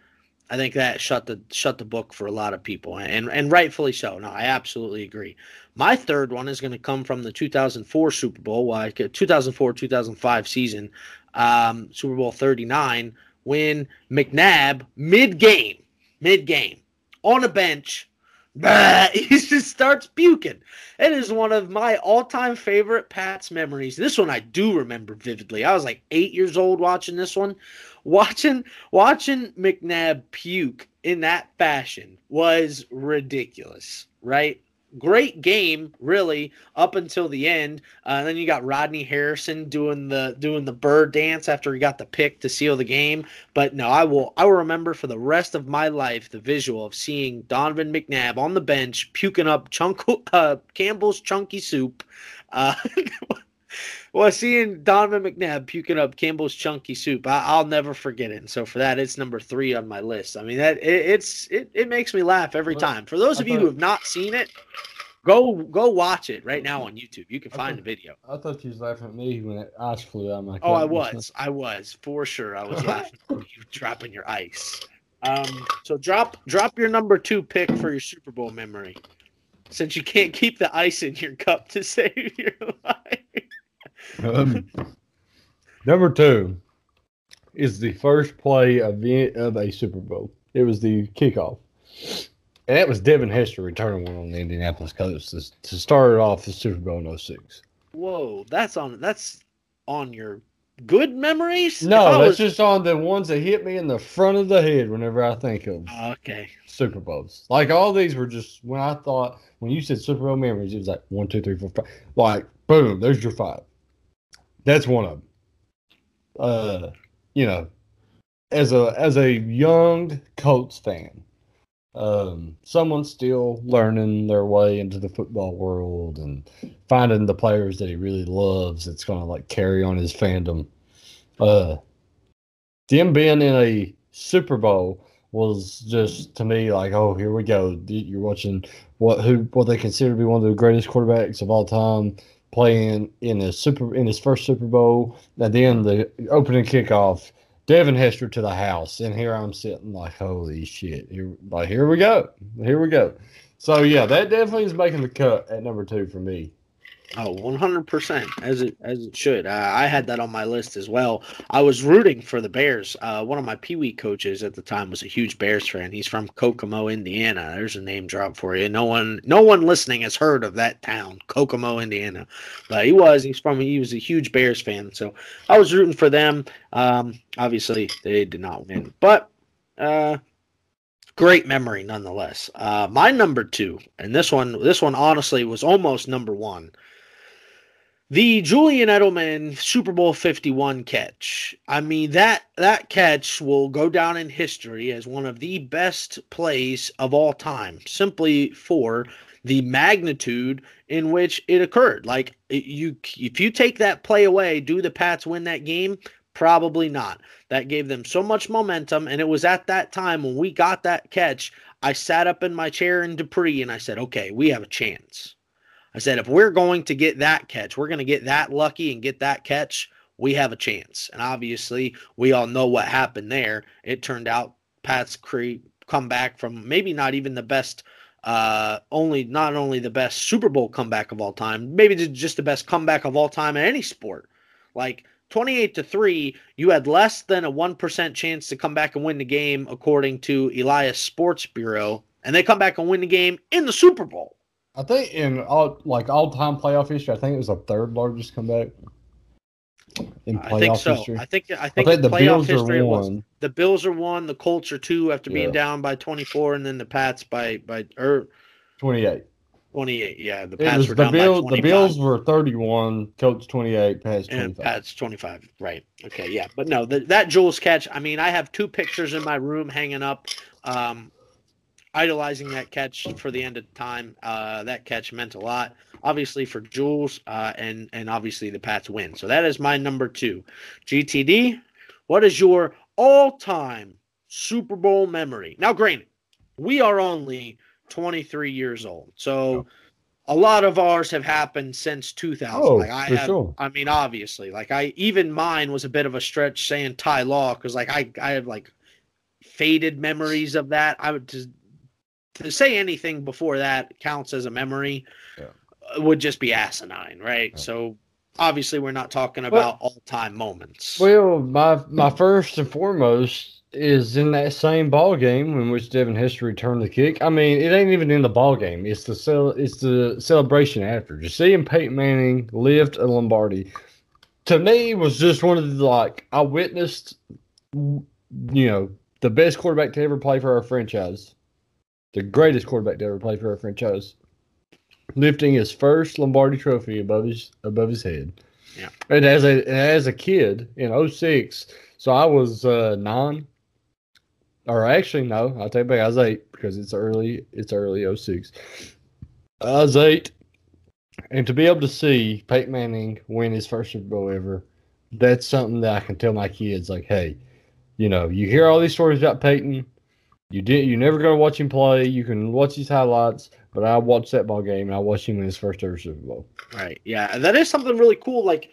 I think that shut the shut the book for a lot of people, and and rightfully so. No, I absolutely agree. My third one is going to come from the 2004 Super Bowl, like 2004 2005 season, um, Super Bowl 39, when McNabb mid game, mid game, on a bench, bah, he just starts puking. It is one of my all time favorite Pats memories. This one I do remember vividly. I was like eight years old watching this one watching watching McNabb puke in that fashion was ridiculous, right? Great game, really, up until the end. Uh, and then you got Rodney Harrison doing the doing the bird dance after he got the pick to seal the game. But no, I will I will remember for the rest of my life the visual of seeing Donovan McNabb on the bench puking up chunk uh, Campbell's chunky soup. Uh, Well, seeing Donovan McNabb puking up Campbell's chunky soup, I, I'll never forget it. And so for that, it's number three on my list. I mean, that it, it's it, it makes me laugh every Well, time. For those I of you who have not seen it, go go watch it right now on YouTube. You can I find thought- the video. I thought you was laughing at me when that ice flew out of my Oh, I was, I was for sure. I was laughing at you dropping your ice. Um, so drop drop your number two pick for your Super Bowl memory, since you can't keep the ice in your cup to save your life. Um, number two is the first play the, of a Super Bowl. It was the kickoff. And that was Devin Hester returning one on the Indianapolis Colts to, to start off the Super Bowl in 06. Whoa, that's on that's on your good memories. No, that's was- just on the ones that hit me in the front of the head whenever I think of okay. Super Bowls. Like all these were just when I thought when you said Super Bowl memories, it was like one, two, three, four, five. Like boom, there's your five. That's one of them. Uh, you know, as a as a young Colts fan, um, someone still learning their way into the football world and finding the players that he really loves. That's gonna like carry on his fandom. Uh, them being in a Super Bowl was just to me like, oh, here we go. You're watching what who what they consider to be one of the greatest quarterbacks of all time playing in a super in his first Super Bowl. And then the opening kickoff, Devin Hester to the house, and here I'm sitting like, holy shit! Here, like here we go, here we go. So yeah, that definitely is making the cut at number two for me. Oh, 100% as it as it should. Uh, I had that on my list as well. I was rooting for the Bears. Uh, one of my Pee Wee coaches at the time was a huge Bears fan. He's from Kokomo, Indiana. There's a name drop for you. No one no one listening has heard of that town, Kokomo, Indiana. But he was. He's from he was a huge Bears fan. So I was rooting for them. Um, obviously they did not win. But uh great memory nonetheless. Uh my number 2, and this one this one honestly was almost number 1. The Julian Edelman Super Bowl 51 catch. I mean that that catch will go down in history as one of the best plays of all time simply for the magnitude in which it occurred. Like you if you take that play away, do the Pats win that game? Probably not. That gave them so much momentum and it was at that time when we got that catch, I sat up in my chair in Dupree and I said, "Okay, we have a chance." I said, if we're going to get that catch, we're going to get that lucky and get that catch, we have a chance. And obviously, we all know what happened there. It turned out Pat's come back from maybe not even the best, uh, only not only the best Super Bowl comeback of all time, maybe just the best comeback of all time in any sport. Like 28 to 3, you had less than a 1% chance to come back and win the game, according to Elias Sports Bureau. And they come back and win the game in the Super Bowl. I think in all like all time playoff history, I think it was the third largest comeback in playoff I think so. history. I think I I think, think the playoff Bills history was. one. The Bills are one. The Colts are two after being Yeah. down by twenty four, and then the Pats by by or 28. twenty eight. Yeah, the Pats were the down Bills. by The Bills were 31. Coach 28. Pats 25. Pats 25. Right. Okay. Yeah. But no, the, that Jules catch, I mean, I have two pictures in my room hanging up, um, idolizing that catch for the end of time. Uh, that catch meant a lot, obviously, for Jules, uh, and, and obviously the Pats win. So that is my number two. GTD, what is your all time Super Bowl memory? Now, granted, we are only 23 years old. So a lot of ours have happened since 2000. Oh, like I for have, sure. I mean, obviously, like I even mine was a bit of a stretch saying Ty Law because like I I have like faded memories of that. I would just to say anything before that counts as a memory Yeah. uh, would just be asinine, right? Yeah. So obviously we're not talking about all time moments. Well, my my first and foremost is in that same ball game in which Devin Hester returned the kick. I mean, it ain't even in the ball game. It's the cel- it's the celebration after. Just seeing Peyton Manning lift a Lombardi to me was just one of the like I witnessed, you know, the best quarterback to ever play for our franchise, the greatest quarterback to ever play for our franchise, lifting his first Lombardi Trophy above his above his head. Yeah. And as a as a kid in 06, so I was uh, nine, or actually no, I'll take back. I was eight because it's early. It's early 06. I was eight, and to be able to see Peyton Manning win his first Super Bowl ever, that's something that I can tell my kids. Like, hey, you know, you hear all these stories about Peyton. You did. You never go to watch him play. You can watch his highlights, but I watched that ball game and I watched him in his first ever Super Bowl. Right. Yeah. That is something really cool. Like,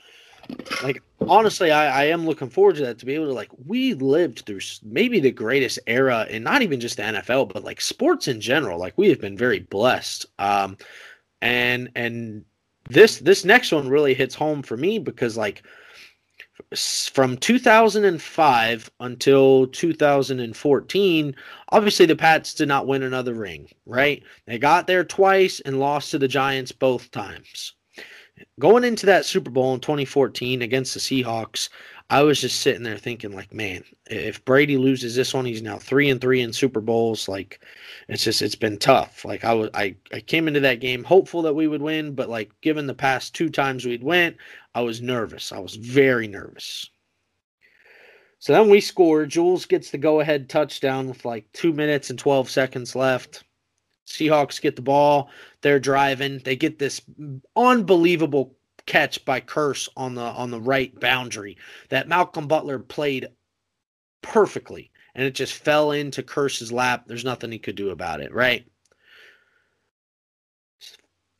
like honestly, I, I am looking forward to that to be able to like we lived through maybe the greatest era and not even just the NFL, but like sports in general. Like we have been very blessed. Um, and and this this next one really hits home for me because like from 2005 until 2014, obviously the Pats did not win another ring, right? They got there twice and lost to the Giants both times. Going into that Super Bowl in 2014 against the Seahawks, I was just sitting there thinking, like, man, if Brady loses this one, he's now three and three in Super Bowls. Like, it's just it's been tough. Like I was I, I came into that game hopeful that we would win, but like given the past two times we'd went, I was nervous. I was very nervous. So then we score. Jules gets the go ahead touchdown with like two minutes and 12 seconds left. Seahawks get the ball. They're driving. They get this unbelievable catch by Kearse on the on the right boundary that Malcolm Butler played perfectly and it just fell into Kearse's lap. There's nothing he could do about it, right?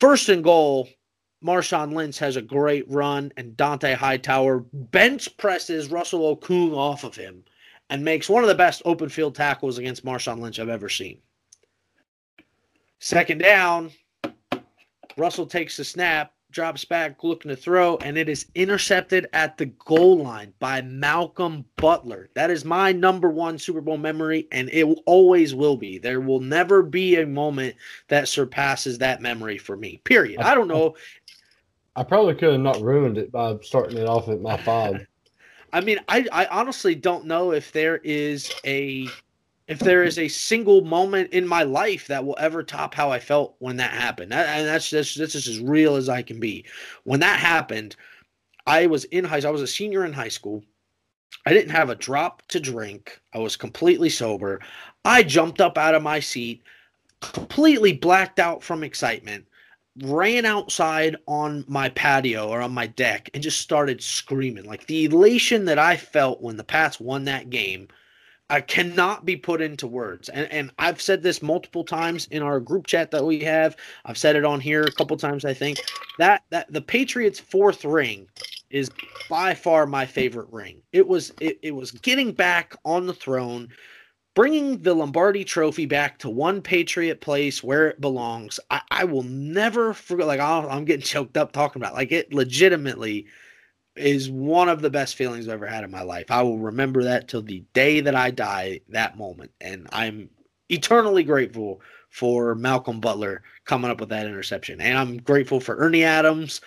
First and goal, Marshawn Lynch has a great run, and Dont'a Hightower bench presses Russell Okung off of him and makes one of the best open field tackles against Marshawn Lynch I've ever seen. Second down, Russell takes the snap, drops back, looking to throw, and it is intercepted at the goal line by Malcolm Butler. That is my number one Super Bowl memory, and it always will be. There will never be a moment that surpasses that memory for me. Period. I don't know. I probably could have not ruined it by starting it off at my five. I mean, I, I honestly don't know if there is a if there is a single moment in my life that will ever top how I felt when that happened. And that's that's that's just as real as I can be. When that happened, I was in high I was a senior in high school. I didn't have a drop to drink. I was completely sober. I jumped up out of my seat, completely blacked out from excitement, ran outside on my patio or on my deck and just started screaming. Like the elation that I felt when the Pats won that game I cannot be put into words. And and I've said this multiple times in our group chat that we have. I've said it on here a couple times I think. That that the Patriots fourth ring is by far my favorite ring. It was it, it was getting back on the throne, bringing the Lombardi trophy back to one Patriot place where it belongs. I, I will never forget like i I'm getting choked up talking about it. like it legitimately is one of the best feelings I've ever had in my life. I will remember that till the day that I die, that moment. And I'm eternally grateful for Malcolm Butler coming up with that interception. And I'm grateful for Ernie Adams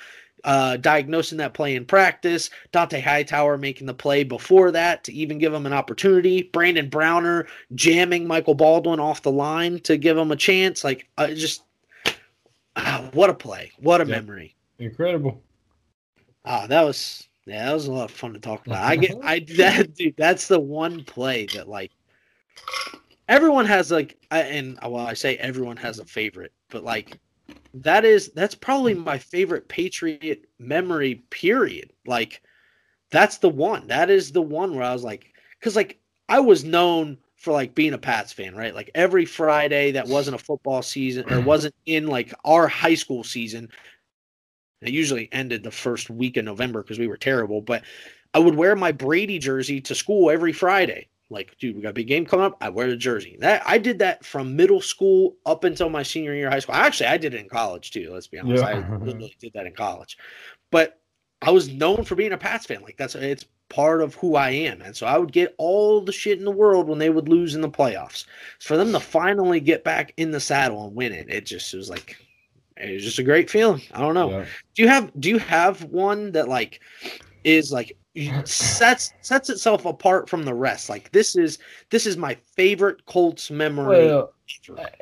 uh, diagnosing that play in practice, Dont'a Hightower making the play before that to even give him an opportunity, Brandon Browner jamming Michael Baldwin off the line to give him a chance. Like, uh, just ah, what a play. What a Yeah. memory. Incredible. Ah, that was yeah, that was a lot of fun to talk about. I get I that dude, that's the one play that like everyone has like I, and well, I say everyone has a favorite, but like that is that's probably my favorite Patriot memory. Period. Like that's the one. That is the one where I was like, because like I was known for like being a Pats fan, right? Like every Friday that wasn't a football season or wasn't in like our high school season, it usually ended the first week of November because we were terrible. But I would wear my Brady jersey to school every Friday. Like, dude, we got a big game coming up. I wear the jersey. That I did that from middle school up until my senior year of high school. Actually, I did it in college too. Let's be honest. Yeah. I literally did that in college. But I was known for being a Pats fan. Like that's it's part of who I am. And so I would get all the shit in the world when they would lose in the playoffs. For them to finally get back in the saddle and win it, it just was like it was just a great feeling. I don't know. Yeah. Do you have do you have one that like is like sets sets itself apart from the rest? Like this is this is my favorite Colts memory. Well,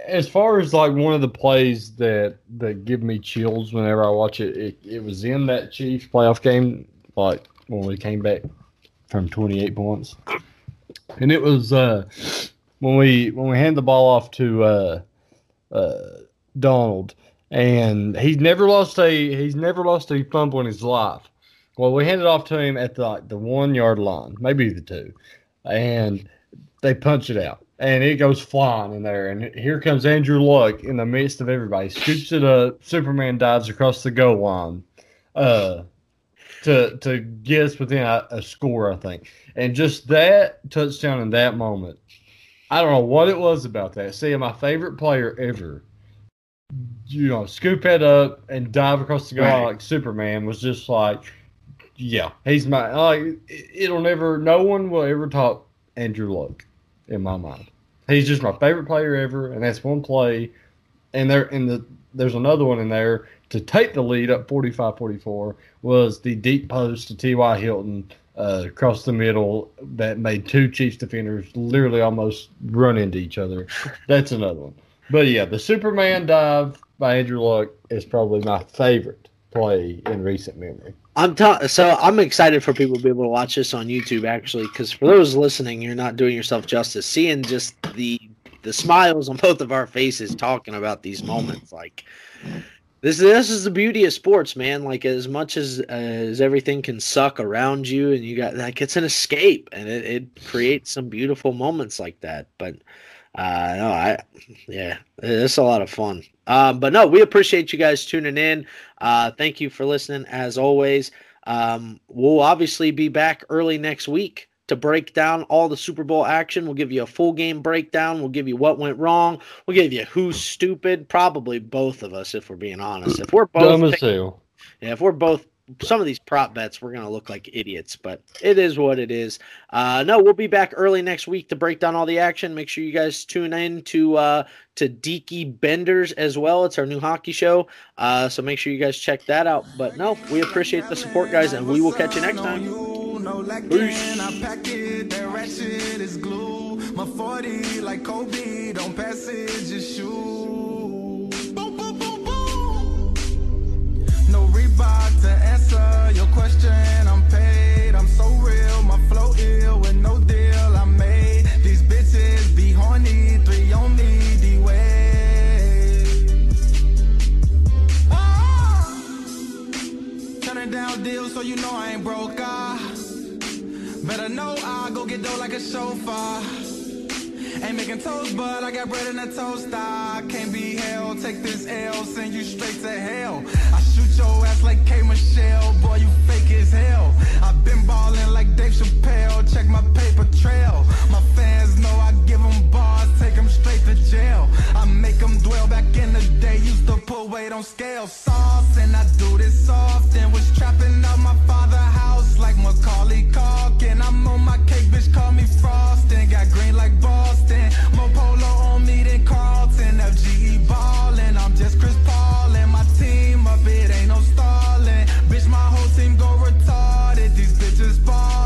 as far as like one of the plays that that give me chills whenever I watch it, it, it was in that Chiefs playoff game, like when we came back from 28 points, and it was uh, when we when we hand the ball off to uh, uh, Donald, and he's never lost a he's never lost a fumble in his life. Well, we handed off to him at the the one yard line, maybe the two, and they punch it out and it goes flying in there. And here comes Andrew Luck in the midst of everybody, scoops it up. Superman dives across the goal line, uh, to to get us within a, a score, I think. And just that touchdown in that moment, I don't know what it was about that. Seeing my favorite player ever, you know, scoop it up and dive across the goal Right. like Superman was just like. yeah, he's my. Like it'll never. No one will ever top Andrew Luck in my mind. He's just my favorite player ever, and that's one play. And there, and the there's another one in there to take the lead up 45-44 was the deep post to T.Y. Hilton uh, across the middle that made two Chiefs defenders literally almost run into each other. That's another one. But yeah, the Superman dive by Andrew Luck is probably my favorite play in recent memory. I'm ta- so I'm excited for people to be able to watch this on YouTube actually, because for those listening, you're not doing yourself justice. Seeing just the the smiles on both of our faces talking about these moments, like this this is the beauty of sports, man. Like as much as as everything can suck around you, and you got like it's an escape, and it, it creates some beautiful moments like that. But uh, no, I yeah, it's a lot of fun. Um, but no, we appreciate you guys tuning in. Uh, thank you for listening as always. Um, we'll obviously be back early next week to break down all the Super Bowl action. We'll give you a full game breakdown. We'll give you what went wrong. We'll give you who's stupid. Probably both of us, if we're being honest. If we're both Dumb as pick- hell. yeah, if we're both some of these prop bets, we're gonna look like idiots, but it is what it is. Uh, no, we'll be back early next week to break down all the action. Make sure you guys tune in to uh, to Deaky Benders as well. It's our new hockey show, uh, so make sure you guys check that out. But no, we appreciate the support, guys, and we will catch you next time. Peace. No Reebok to answer your question. I'm paid, I'm so real. My flow ill with no deal I made. These bitches be horny, three on me, D way. Ah! Turning down deals so you know I ain't broke. Ah. Better know I go get dough like a chauffeur. Ain't making toast, but I got bread in a toaster. Can't be held, take this L, send you straight to hell. I shoot your ass like K Michelle, boy, you fake as hell. I've been ballin' like Dave Chappelle, check my paper trail. My fans know I give them bars, take them straight to jail. I make them dwell back in the day, used to put weight on scale. Sauce, and I do this often. Was trapping up my father house like Macaulay Culkin. I'm on my cake, bitch, call me Frostin'. Got green like Boston. More polo on me than Carlton. FGE ballin'. I'm just Chris Paul and my team up. It ain't no stallin'. Bitch, my whole team go retarded. These bitches bald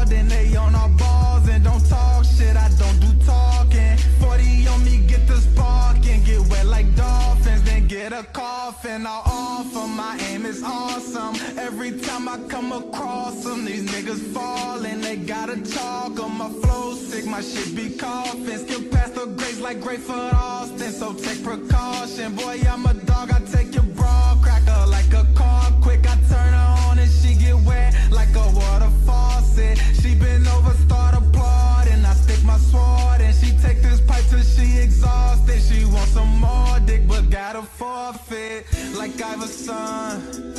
get a coffin. I'll offer. My aim is awesome. Every time I come across them, these niggas falling. They gotta talk on my flow sick. My shit be coughing. Skip past the grades like Grayford Austin. So take precaution. Boy, I'm a dog. I take your bra cracker like a car quick. I turn her on and she get wet like a water faucet. She been over, start applauding. I stick my sword take this pipe till she exhausted. She wants some more dick, but gotta forfeit like Iverson.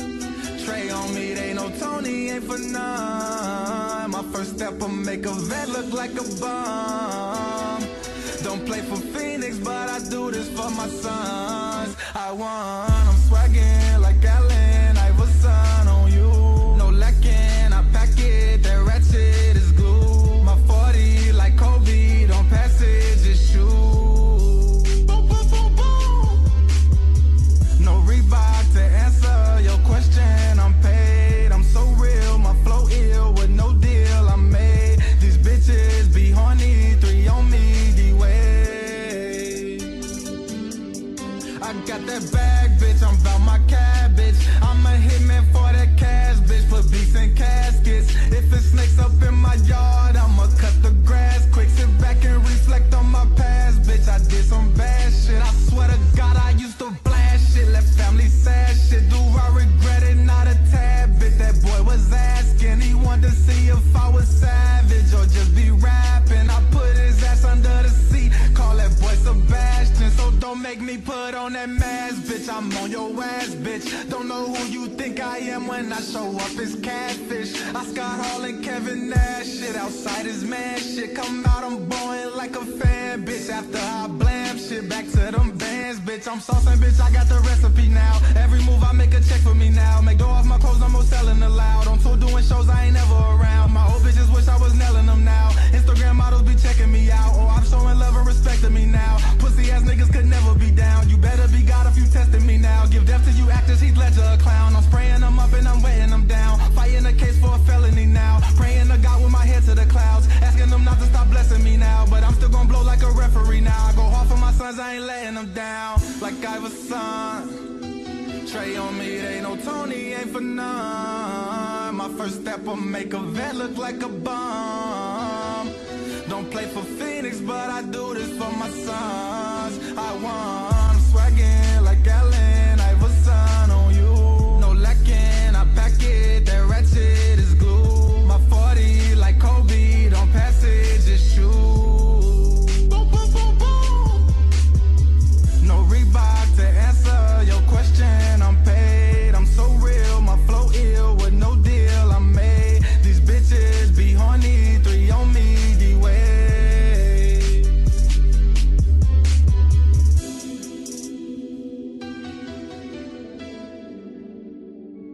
Trey on me, they know Tony ain't for none. My first step will make a vet look like a bum. Don't play for Phoenix, but I do this for my sons. I won, I'm swagging like Allen